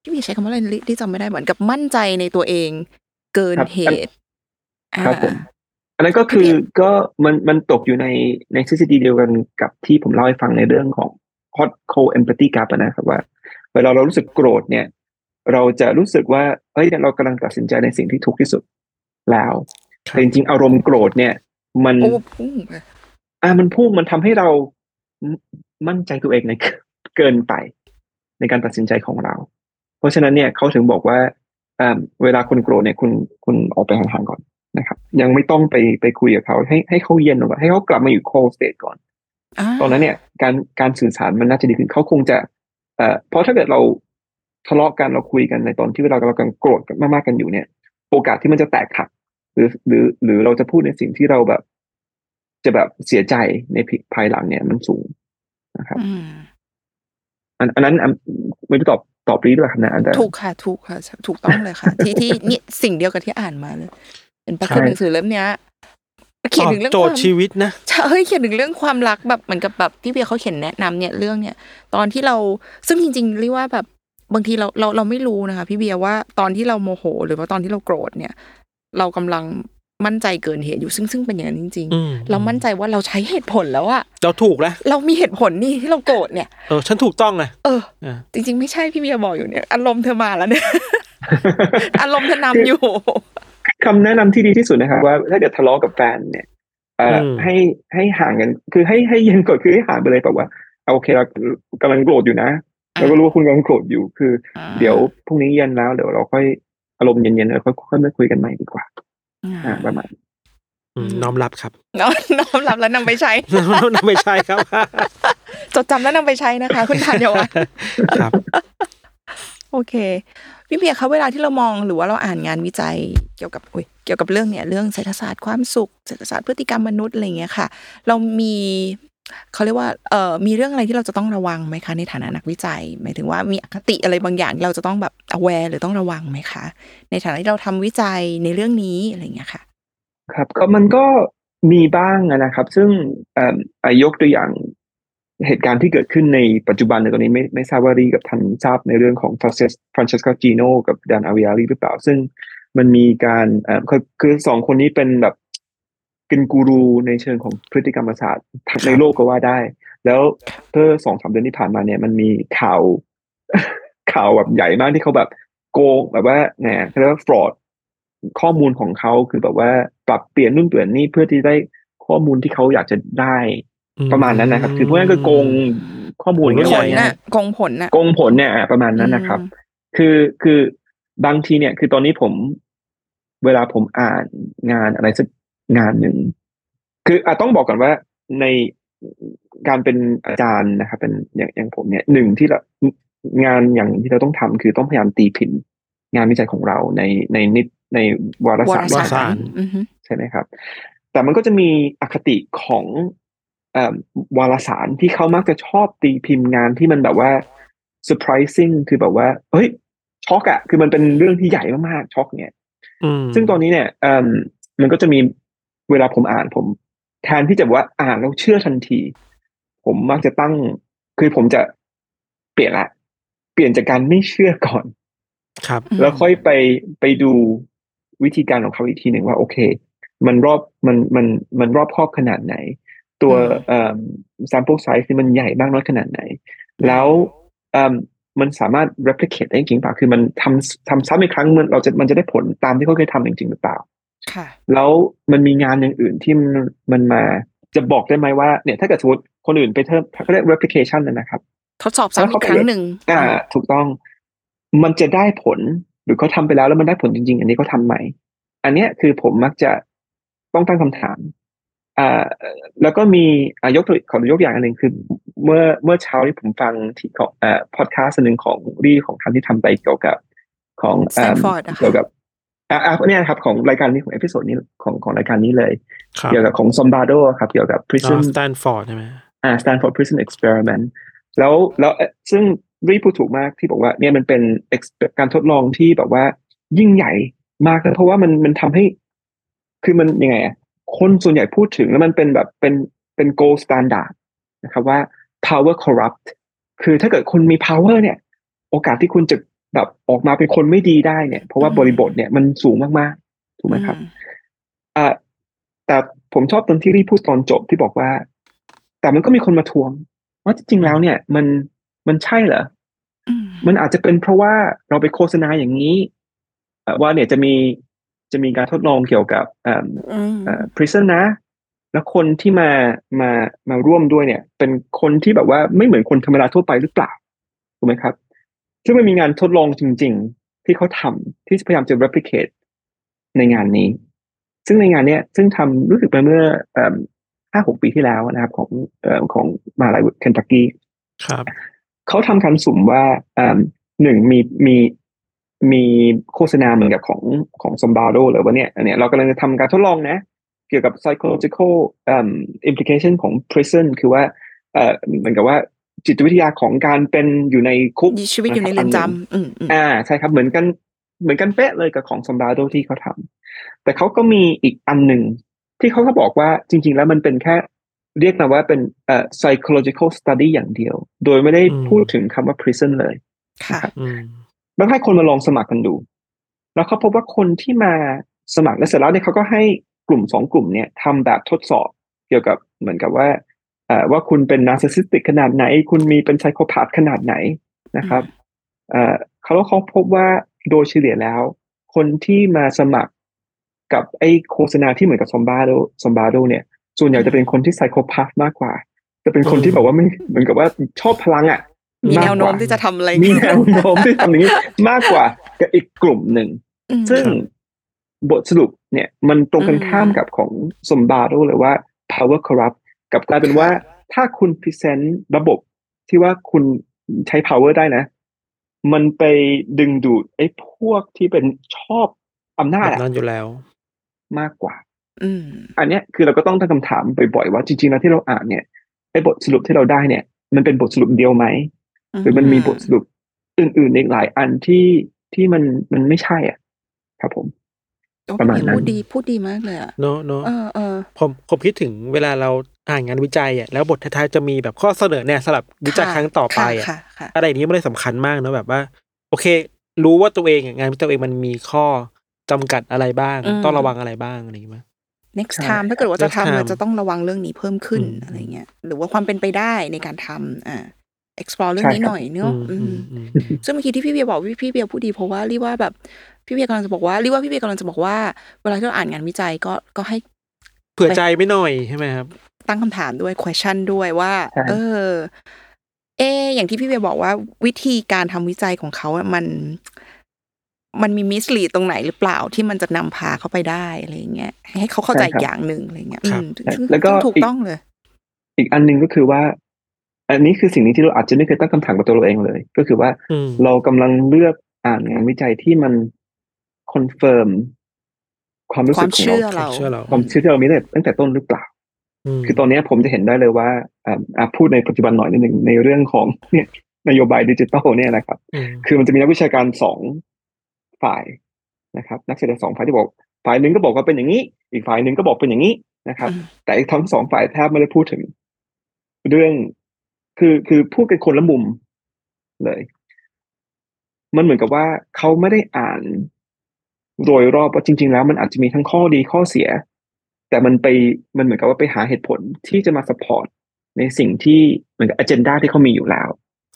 พี่เบียร์ใช้คำว่าอะไรที่จำไม่ได้เหมือนกับมั่นใจในตัวเอง เกินครับเหตุครับผมอ่าอันนั้นก็คือก็มันมันตกอยู่ในในทฤษฎีเดียวกันกับที่ผมเล่าให้ฟังในเรื่องของ hot cold empathy gap อะนะครับว่า เวลาเรารู้สึกโกรธเนี่ย เราจะรู้สึกว่าเฮ้ยเรากำลังตัดสินใจในสิ่งที่ถูกที่สุดแล้วครับแต่จริงๆ อารมณ์โกรธเนี่ย มันโอ้พุ่งไปอ่ามันพุ่งมันทำให้เรามมั่นใจตัวเองในเกินไป ในการตัดสินใจของเรา เพราะฉะนั้นเนี่ยเขาถึงบอกว่าอ่า เวลาคนโกรธเนี่ยคุณคุณออกไปห่างๆก่อนนะครับ ยังไม่ต้องไปไปคุยกับเขาให้ให้เขาเย็นลงก่อนให้เขากลับมาอยู่ cold state ก่อนาตอนนั้นเนี่ยการการสื่อสารมันน่าจะดีขึ้นเขาคงจะเอ่อเพราะถ้าเกิดเราทะเลาะกันเราคุยกันในตอนที่เรากำลังโกรธกันมากๆกันอยู่เนี่ย โอกาสที่มันจะแตกหักหรือหรือหรือเราจะพูดในสิ่งที่เราแบบ จะแบบเสียใจในภายหลังเนี่ยมันสูงนะครับอืมอันอันนั้นอันไม่รู้ตอบ ตอบรีด้วยครับนะอันแต่ถูกค่ะ ถูกค่ะ ถูกต้องเลยค่ะ ที่ที่นี่สิ่งเดียวกับที่อ่านมาเลยเป็นปะใช่คือหนังสือเล่มเนี้ยเขียนถึงเรื่องโจคทวามย์ชีวิตนะใช่เฮ้ยเขียนถึงเรื่องความรักแบบเหมือนกับแบบที่เบียร์เขาเขียนแนะนำเนี่ยเรื่องเนี่ย ตอนที่เราซึ่งจริงๆเรียกว่าแบบบางทีเราเราเราไม่รู้นะคะ พี่เบียร์ว่าตอนที่เราโมโห หรือว่าตอนที่เราโกรธเนี่ย เรากำลัง มั่นใจเกินเหตุอยู่ซึ่งซึ่งเป็นอย่างนั้นจริงอืมๆเรามั่นใจว่าเราใช้เหตุผลแล้วอะเราถูกแล้วเรามีเหตุผลนี่ที่เราโกรธเนี่ยเออฉันถูกต้องนะเอออ่าจริง ๆ ไม่ใช่พี่เบียร์บอกอยู่เนี่ย อารมณ์เธอมาแล้วเนี่ยอารมณ์เธอนำอยู่คำแนะนำที่ดีที่สุดนะครับว่าถ้าเกิดทะเลาะกับแฟนเนี่ยเอ่ออให้ให้ห่างกันคือให้ให้เย็นก่อนคือให้ห่างไปเลยแบบว่าเอาโอเคเรากำลังโกรธอยู่นะเราก็รู้ว่าคุณกำลังโกรธอยู่คืออ่าเดี๋ยวพรุ่งนี้เย็นแล้วเดี๋ยวเราค่อยอารมณ์เย็นๆแล้วค่อยค่อยมาคุยกันใหม่ดีกว่า อ่าประมาณอืมน้อมรับครับ น้อมน้อมรับแล้วนำไปใช้ไม่ใช่ครับ จดจำแล้วนำไปใช้นะคะ คุณธัญวัฒน์ครับ โอเค พี่เบียร์คะเวลาที่เรามองหรือว่าเราอ่านงานวิจัยเกี่ยวกับอุยเกี่ยวกับเรื่องเนี่ยเรื่องเศรษฐศาสตร์ความสุขเศรษฐศาสตร์พฤติกรรมมนุษย์อะไรอย่างเงี้ยค่ะ เรามี เขาเรียกว่าเอ่อมีเรื่องอะไรที่เราจะต้องระวังไหมคะ ในฐานะนักวิจัย หมายถึงว่ามีอคติอะไรบางอย่างเราจะต้องแบบ aware หรือต้องระวังไหมคะ ในฐานะที่เราทำวิจัยในเรื่องนี้อะไรอย่างเงี้ยค่ะ ครับก็มันก็มีบ้างนะครับ ซึ่งเอ่อยกตัวอย่างเหตุการณ์ที่เกิดขึ้นในปัจจุบันในตอนนี้ไม่ไม่ทราบว่ารีกับทันทราบในเรื่องของฟรานเซสฟรานเชสกาจีโนกับดานอาวิอารีหรือเปล่า ซึ่งมันมีการเอ่อคือสองคนนี้เป็นแบบ เป็นกูรูในเชิงของพฤติกรรมศาสตร์ในโลกก็ว่าได้ แล้วเมื่อสองสามเดือนที่ผ่านมาเนี่ยมันมีข่าวข่าวแบบใหญ่มากที่เขาแบบโกงแบบว่าไงเขาเรียกว่า fraud ข้อมูลของเขาคือแบบว่าปรับเปลี่ยนนู่นเปลี่ยนนี่เพื่อที่ได้ข้อมูลที่เขาอยากจะได้ประมาณนั้นนะครับ คือพวกนั้นก็โกงข้อมูลอย่างผเงี้ยลใหญ่น่ะนะกงผลน่ะโกงผลเนี่ยอะประมาณนั้นนะครับอืมคือคือบางทีเนี่ย คือตอนนี้ผม เวลาผมอ่านงานอะไรสัก งานหนึ่ง คืออาต้องบอกก่อนว่าในการเป็นอาจารย์นะครับเป็นอย่างอย่างผมเนี่ยหนึ่งที่เรางานอย่างที่เราต้องทำคือต้องพยายามตีพิมพ์งานวิจัยของเราในในนิตในวารวาสารรวารสาสารรอือฮึใช่ไหมครับ แต่มันก็จะมีอคติของเอ่อวารสารที่เขามักจะชอบตีพิมพ์งานที่มันแบบว่า surprising คือแบบว่าเฮ้ยช็อกอะคือมันเป็นเรื่องที่ใหญ่มากๆช็อกเนี่ยอืมซึ่งตอนนี้เนี่ยเอ่มมันก็จะมี เวลาผมอ่านผม แทนที่จะว่าอ่านแล้วเชื่อทันที ผมมักจะตั้ง คือผมจะเปลี่ยนละเปลี่ยนจากการไม่เชื่อก่อน ครับอืมแล้วค่อยไปไปดูวิธีการของเขาอีกทีหนึ่งว่าโอเค มันรอบมันมันมันรอบครอบขนาดไหน ตัวอืมเอ่อ sample size นี่มันใหญ่มากน้อยขนาดไหน แล้วเอ่มมันสามารถ replicate ได้จริงเปล่าคือมันทำทำซ้ำอีกครั้งมันเราจะมันจะได้ผลตามที่เขาเคยทำจริงๆหรือเปล่า ค่ะ แล้วมันมีงานอย่างอื่นที่มันมันมาจะบอกได้ไหมว่าเนี่ยถ้าเกิดสมมติคนอื่นไปเทิมเขาเรียก replication นะนะครับ ทดสอบซ้ำอีกครั้งหนึ่งอ่า ถูกต้องมันจะได้ผลหรือเขาทำไปแล้วแล้วมันได้ผลจริง ๆ อันนี้เขาทำไหม อันเนี้ยคือผมมักจะต้องตั้งคำถามอ่าแล้วก็มีอ่ายกตัวขอยกอย่างอันหนึ่งคือ เมื่อเมื่อเช้าที่ผมฟังที่ของอ่าพอดคาสต์หนึ่งของรีของทำที่ทำไปเกี่ยวกับของเอิ่ม Stanford อะค่ะเกี่ยวกับ อะอะเนี่ยครับของรายการนี้ของ episode นี้ของของรายการนี้เลยครับเกี่ยวกับของซิมบาร์โดครับ เกี่ยวกับ prison Stanford ใช่ไหมอ่า Stanford Prison Experiment แล้วแล้วเอ่อซึ่งรีพูดถูกมากที่บอกว่าเนี่ยมันเป็น exper- การทดลองที่แบบว่ายิ่งใหญ่มากเลยเพราะว่ามันมันทำให้ คือมันยังไงอะคนส่วนใหญ่พูดถึงแล้วมันเป็นแบบเป็นเป็น gold standard นะครับว่า power corrupt คือถ้าเกิดคุณมี power เนี่ย โอกาสที่คุณจะ แบบออกมาเป็นคนไม่ดีได้เนี่ย เพราะว่าอืมบริบทเนี่ยมันสูงมากๆถูกไหมครับอืมอ่าแต่ผมชอบตอนที่รีพูดตอนจบที่บอกว่า แต่มันก็มีคนมาทวง ว่าจริงๆแล้วเนี่ย มันมันใช่เหรออืมมันอาจจะเป็นเพราะว่าเราไปโฆษณาอย่างนี้เอ่อว่าเนี่ยจะมีจะมีการทดลองเกี่ยวกับเอ่ออืมเอ่อ prison นะ แล้วคนที่มามามาร่วมด้วยเนี่ย เป็นคนที่แบบว่าไม่เหมือนคนธรรมดาทั่วไปหรือเปล่าถูกไหมครับ ซึ่งมันมีงานทดลองจริง ๆ ที่เขาทำที่พยายามจะ replicate ในงานนี้ ซึ่งในงานเนี้ยซึ่งทำรู้สึกไปเมื่อห้าหกปีที่แล้วนะครับ ของเอ่อของมหาลัยเคนตักกี้ครับเขาทำการสุ่มว่าเอิ่มหนึ่งมีมีมีโฆษณาเหมือนกับของของซอมบาโดหรือว่าเนี่ยอันเนี้ยเรากำลังจะทำการทดลองนะ เกี่ยวกับ psychological um, implication ของ prison คือว่าเอ่อเหมือนกับว่า จิตวิทยาของการเป็นอยู่ในคุกมีชีวิตอยู่ในเรือนจำอืมอืมอ่าใช่ครับเหมือนกันเหมือนกันเป๊ะเลยกับของซอมบาโดที่เขาทำแต่เขาก็มีอีกอันหนึ่งที่เขาก็บอกว่าจริง ๆ แล้วมันเป็นแค่เรียกมาว่าเป็นเอ่อ psychological study อย่างเดียว โดยไม่ได้อืมพูดถึงคำว่า prison เลยค่ะอืมแล้วให้คนมาลองสมัครกันดู แล้วเขาพบว่าคนที่มาสมัครแล้วเสร็จแล้วเนี่ยเขาก็ให้กลุ่มสองกลุ่มเนี่ยทำแบบทดสอบเกี่ยวกับเหมือนกับว่าเอ่อ ว่าคุณเป็น narcissistic ขนาดไหน คุณมีเป็น psychopath ขนาดไหนนะครับเอ่อเขาแล้วเขาพบว่าโดยเฉลี่ยแล้ว คนที่มาสมัครกับไอ้โฆษณาที่เหมือนกับซอมบาโดซอมบาโดเนี่ย ส่วนใหญ่จะเป็นคนที่ไซโคพาธมากกว่า จะเป็นคนที่แบบว่าไม่เหมือนกับว่าชอบพลังอะมีแนวโน้มากกาที่จะทำอะไรมีแนวโน้มที่ทำอย่างนี้มากกว่ากับอีกกลุ่มหนึ่งอืมซึ่งบทสรุปเนี่ยมันตรงกันอืมข้ามกับของสมบาโดเลยว่า power corrupt กลับกลายเป็นว่าถ้าคุณพ r เซนต์ระบบที่ว่าคุณใช้ power ได้นะ มันไปดึงดูดไอ้พวกที่เป็นชอบอำนาจแบบอะนั้นอยู่แล้ว มากกว่าอืมอันเนี้ยคือเราก็ต้องตั้งคำถามบ่อยๆว่าจริงๆแล้วที่เราอ่านเนี่ยไอ้บทสรุปที่เราได้เนี่ย มันเป็นบทสรุปเดียวไหมหรือมันมีบทสรุปอื่นๆอีกหลายอันที่ที่มันมันไม่ใช่อะ ครับผม โอ้ประมาณนั้น พูดดีพูดดีมากเลยอะเนอะเนอะเออเออ ผมผมคิดถึงเวลาเราอ่านงานวิจัยอะแล้วบทท้ายๆจะมีแบบข้อเสนอเนี่ยสำหรับวิจัยค่ะครั้งต่อไปอะ ค่ะค่ะอะไรอย่างนี้มันเลยสำคัญมากเนอะแบบว่า โอเค รู้ว่าตัวเองอะงานวิจัยตัวเองมันมีข้อจำกัดอะไรบ้างอืมต้องระวังอะไรบ้างอะไรอย่างเงี้ยมั้ย next ใช่ time ถ้าเกิดว่าจะ next ทำ time เราจะต้องระวังเรื่องนี้เพิ่มขึ้นอืม อะไรเงี้ย หรือว่าความเป็นไปได้ในการทำอ่า explore เรื่องใช่นี้ครับ หน่อยเนาะอือืมมอืมอืม ซึ่งเมื่อกี้ที่พี่เบียร์บอกพี่พี่เบียร์พูดดีเพราะว่ารีว่าแบบ พี่เบียร์กำลังจะบอกว่ารีว่าพี่เบียร์กำลังจะบอกว่า เวลาที่เราอ่านงานวิจัยก็ก็ให้เผื่อใจไม่หน่อยใช่ไหมครับ ตั้งคำถามด้วย question ด้วยว่าใช่เออ เอะอย่างที่พี่เบียร์บอกว่า วิธีการทำวิจัยของเขาอะมัน มันมีมิสลีดตรงไหนหรือเปล่าที่มันจะนำพาเขาไปได้อะไรอย่างเงี้ยให้เขาเข้าใจใช่ครับอย่างหนึ่งอะไรเงี้ยครับอืมใช่ซึ่งแล้วก็ซึ่งถูกอีกต้องเลย อีกอันหนึ่งก็คือว่า อันนี้คือสิ่งนี้ที่เราอาจจะไม่เคยตั้งคำถามกับตัวเราเองเลย ก็คือว่าอืมเรากำลังเลือกอ่านงานวิจัยที่มัน confirm ความรู้สึกของเชื่อเราเราเชื่อเราความเชื่อที่เรามีตั้งแต่ตั้งแต่ต้นหรือเปล่ามคือตอนนี้ผมจะเห็นได้เลยว่าอ่าอะพูดในปัจจุบันหน่อยนิดหนึ่งในเรื่องของเนี่ยนโยบายดิจิทัลเนี่ยนะครับอืมคือมันจะมีนักวิชาการสองฝ่ายนะครับ นักเศรษฐศาสตร์สองฝ่ายที่บอกฝ่ายหนึ่งก็บอกว่าเป็นอย่างนี้ อีกฝ่ายหนึ่งก็บอกเป็นอย่างนี้นะครับอืมแต่ทั้งสองฝ่ายแทบไม่ได้พูดถึง เรื่องคือคือพูดกันคนละมุมเลย มันเหมือนกับว่าเขาไม่ได้อ่าน โดยรอบว่าจริง ๆ แล้วมันอาจจะมีทั้งข้อดีข้อเสีย แต่มันไปมันเหมือนกับว่าไปหาเหตุผลที่จะมาสปอร์ตในสิ่งที่เหมือนกับอเจนดาที่เขามีอยู่แล้ว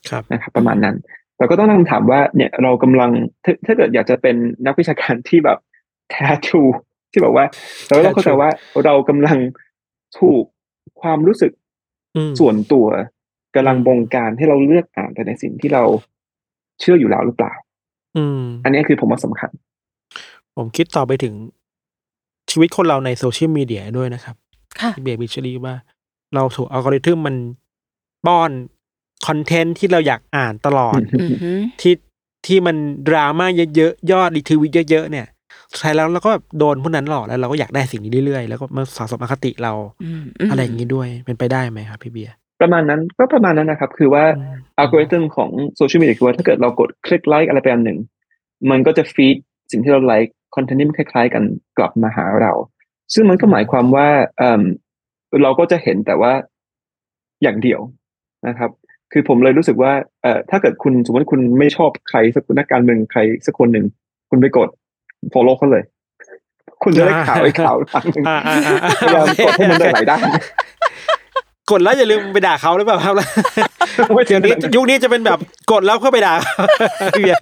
ครับนะครับประมาณนั้นเราก็ต้องตั้งคำถามว่าเนี่ยเรากำลังถ้าถ้าเกิดอยากจะเป็นนักวิชาการที่แบบแท้ทรูที่แบบว่าเราก็ต้องเข้าใจว่าเรากำลังถูกความรู้สึกอืมส่วนตัวกำลังบงการให้เราเลือกอ่านแต่ในสิ่งที่เราเชื่ออยู่แล้วหรือเปล่า อืม อันนี้คือผมว่าสำคัญ ผมคิดต่อไปถึงชีวิตคนเราในโซเชียลมีเดียด้วยนะครับค่ะที่เบียร์บิชลีว่า เราถูกอัลกอริทึมมันป้อน content ที่เราอยากอ่านตลอดอือหือที่ที่มันดราม่าเยอะๆ ยอด retweet เยอะๆเนี่ยสุดท้ายแล้วเราก็แบบโดนพวกนั้นหลอกแล้วเราก็อยากได้สิ่งนี้เรื่อยๆ แล้วก็มาสะสมอคติเราอืมอะไรอย่างนี้ด้วยเป็นไปได้ไหมครับพี่เบียร์ประมาณนั้นก็ประมาณนั้นนะครับ คือว่าอืมอัลกอริทึมของโซเชียลมีเดียคือว่าถ้าเกิดเรากดคลิกไลค์อะไรไปอันหนึ่ง มันก็จะ feed สิ่งที่เรา like content ที่มันคล้าย ๆ กันกลับมาหาเรา ซึ่งมันก็หมายความว่าเอ่มเราก็จะเห็นแต่ว่าอย่างเดียวนะครับ คือผมเลยรู้สึกว่าเอ่อถ้าเกิดคุณสมมติคุณไม่ชอบใครสักคนนักการเมืองใครสักคนหนึ่ง คุณไปกด follow เขาเลย คุณจะได้ข่าวไอ้ข่าวทางหนึ่งอ่าอ่าอ่าพยายามกดให้มันได้หลายด้านกดแล้วอย่าลืมไปด่าเขาหรือเปล่าครับไม่เดี๋ยวนี้ยุคนี้จะเป็นแบบกดแล้วเพื่อไปด่าเขาพี่เบียร์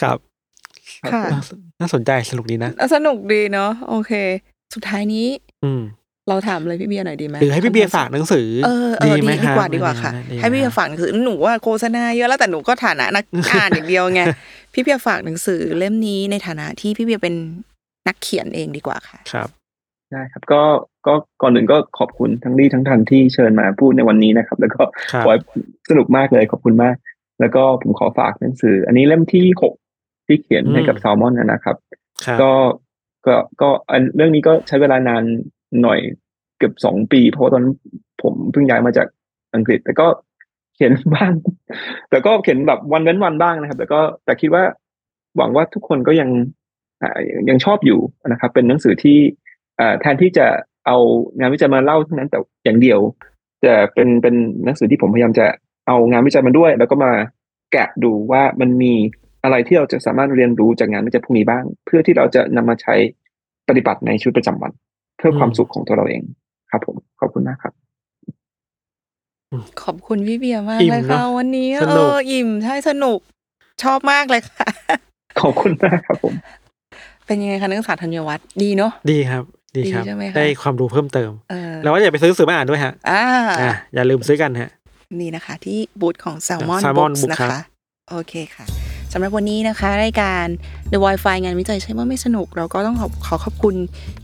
ครับค่ะน่าสน่าสนใจสนุกดีนะ สนุกดีเนาะโอเค สุดท้ายนี้ อืม เราถามเลยพี่เบียร์หน่อยดีไหมหรือให้พี่เบียร์ฝากหนังสือเออเออดีไหมดีครับกว่าดีกว่าค่ะดีให้พี่เบียคร์รับฝากหนังสือหนูว่าโฆษณาเยอะแล้วแต่หนูก็ฐานะนักอ่านอย่างเดียวไงพี่เบียร์ฝากหนังสือเล่มนี้ในฐานะที่พี่เบียร์เป็นนักเขียนเองดีกว่าค่ะ ครับได้ครับก็ก็ก่อนหนึ่งก็ขอบคุณทั้งดีทั้งทันที่เชิญมาพูดในวันนี้นะครับ แล้วก็ครับขอให้สนุกมากเลยขอบคุณมาก แล้วก็ผมขอฝากหนังสือ อันนี้เล่มที่หกที่เขียนให้กับแซลมอนนะครับครับก็ก็ก็อันเรื่องนี้ก็ใช้เวลานานหน่อยเกือบสองปี เพราะว่าตอนนั้นผมเพิ่งย้ายมาจากอังกฤษ แต่ก็เขียนบ้าง แต่ก็เขียนแบบวันเว้นวันบ้างนะครับ แต่ก็แต่คิดว่าหวังว่าทุกคนก็ยังอ่ายังชอบอยู่นะครับ เป็นหนังสือที่อ่าแทนที่จะเอางานวิจัยมาเล่าเท่านั้นแต่อย่างเดียว จะเป็นเป็นหนังสือที่ผมพยายามจะ เอางานวิจัยมาด้วย แล้วก็มาแกะดูว่ามันมีอะไรที่เราจะสามารถเรียนรู้จากงานวิจัยพวกนี้บ้าง เพื่อที่เราจะนำมาใช้ปฏิบัติในชีวิตประจำวัน เพื่อความสุขของตัวเราเองครับ ผมขอบคุณมากครับขอบคุณพี่เบียร์มากอิ่มเลยเนค่ะอะวันนี้ สเอนุก อ อิ่มใช่สนุกชอบมากเลยค่ะ ขอบคุณมากครับผม เป็นยังไงคะนักศึกษาธัญวัฒน์ดีเนาะ ดีครับ ดีครับดีใช่ไหมคะ ได้ความรู้เพิ่มเติม เออแล้วว่าอย่าไปซื้อหนังสือมาอ่านด้วยฮะ อ่า อ่าอย่าลืมซื้อกันฮะ นี่นะคะ ที่บูธของ Salmon Salmon Books Book นะครัคะบโอเคค่ะสำหรับวันนี้นะคะ รายการ The Wi-Fi งานวิจัยใช่ว่าไม่สนุก เราก็ต้องขอขอขอบคุณ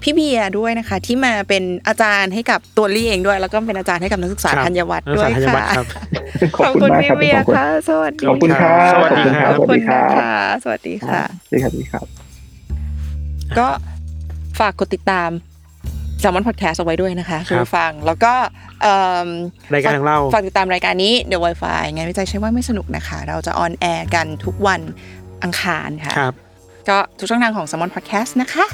พี่เบียร์ด้วยนะคะ ที่มาเป็นอาจารย์ให้กับตัวลี่เองด้วย แล้วก็เป็นอาจารย์ให้กับนักศึกษาครับธัญวัฒน์นักด้ศึวกยษาธัญวัค่ะฒน์ครับขอบคุณมากพี่ครับเบียร์ขอบคุณค่ะ สวัสดีขอบคุณครับสวัสดีครับขอบคุณสวัสดีครับนะคะสวัสดีค่ะสวัสดีครับสวัสดีครับก็ฝากกดติดตาม Salmon Podcast เอาไว้ด้วยนะคะครับณผู้ฟัง แล้วก็เอิ่มรายการของเราฝากติดตามรายการนี้ The Why File งานวิจัยใช่ว่าไม่สนุกนะคะ เราจะ on air กันทุกวันอังคารค่ะครับก็ทุกช่องทางของ Salmon Podcast นะคะ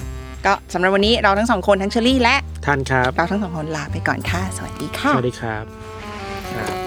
ก็สำหรับวันนี้เราทั้งสองคนทั้งเชอรี่และท่านครับ เราทั้งสองคนลาไปก่อนค่ะ สวัสดีค่ะ สวัสดีครับครับ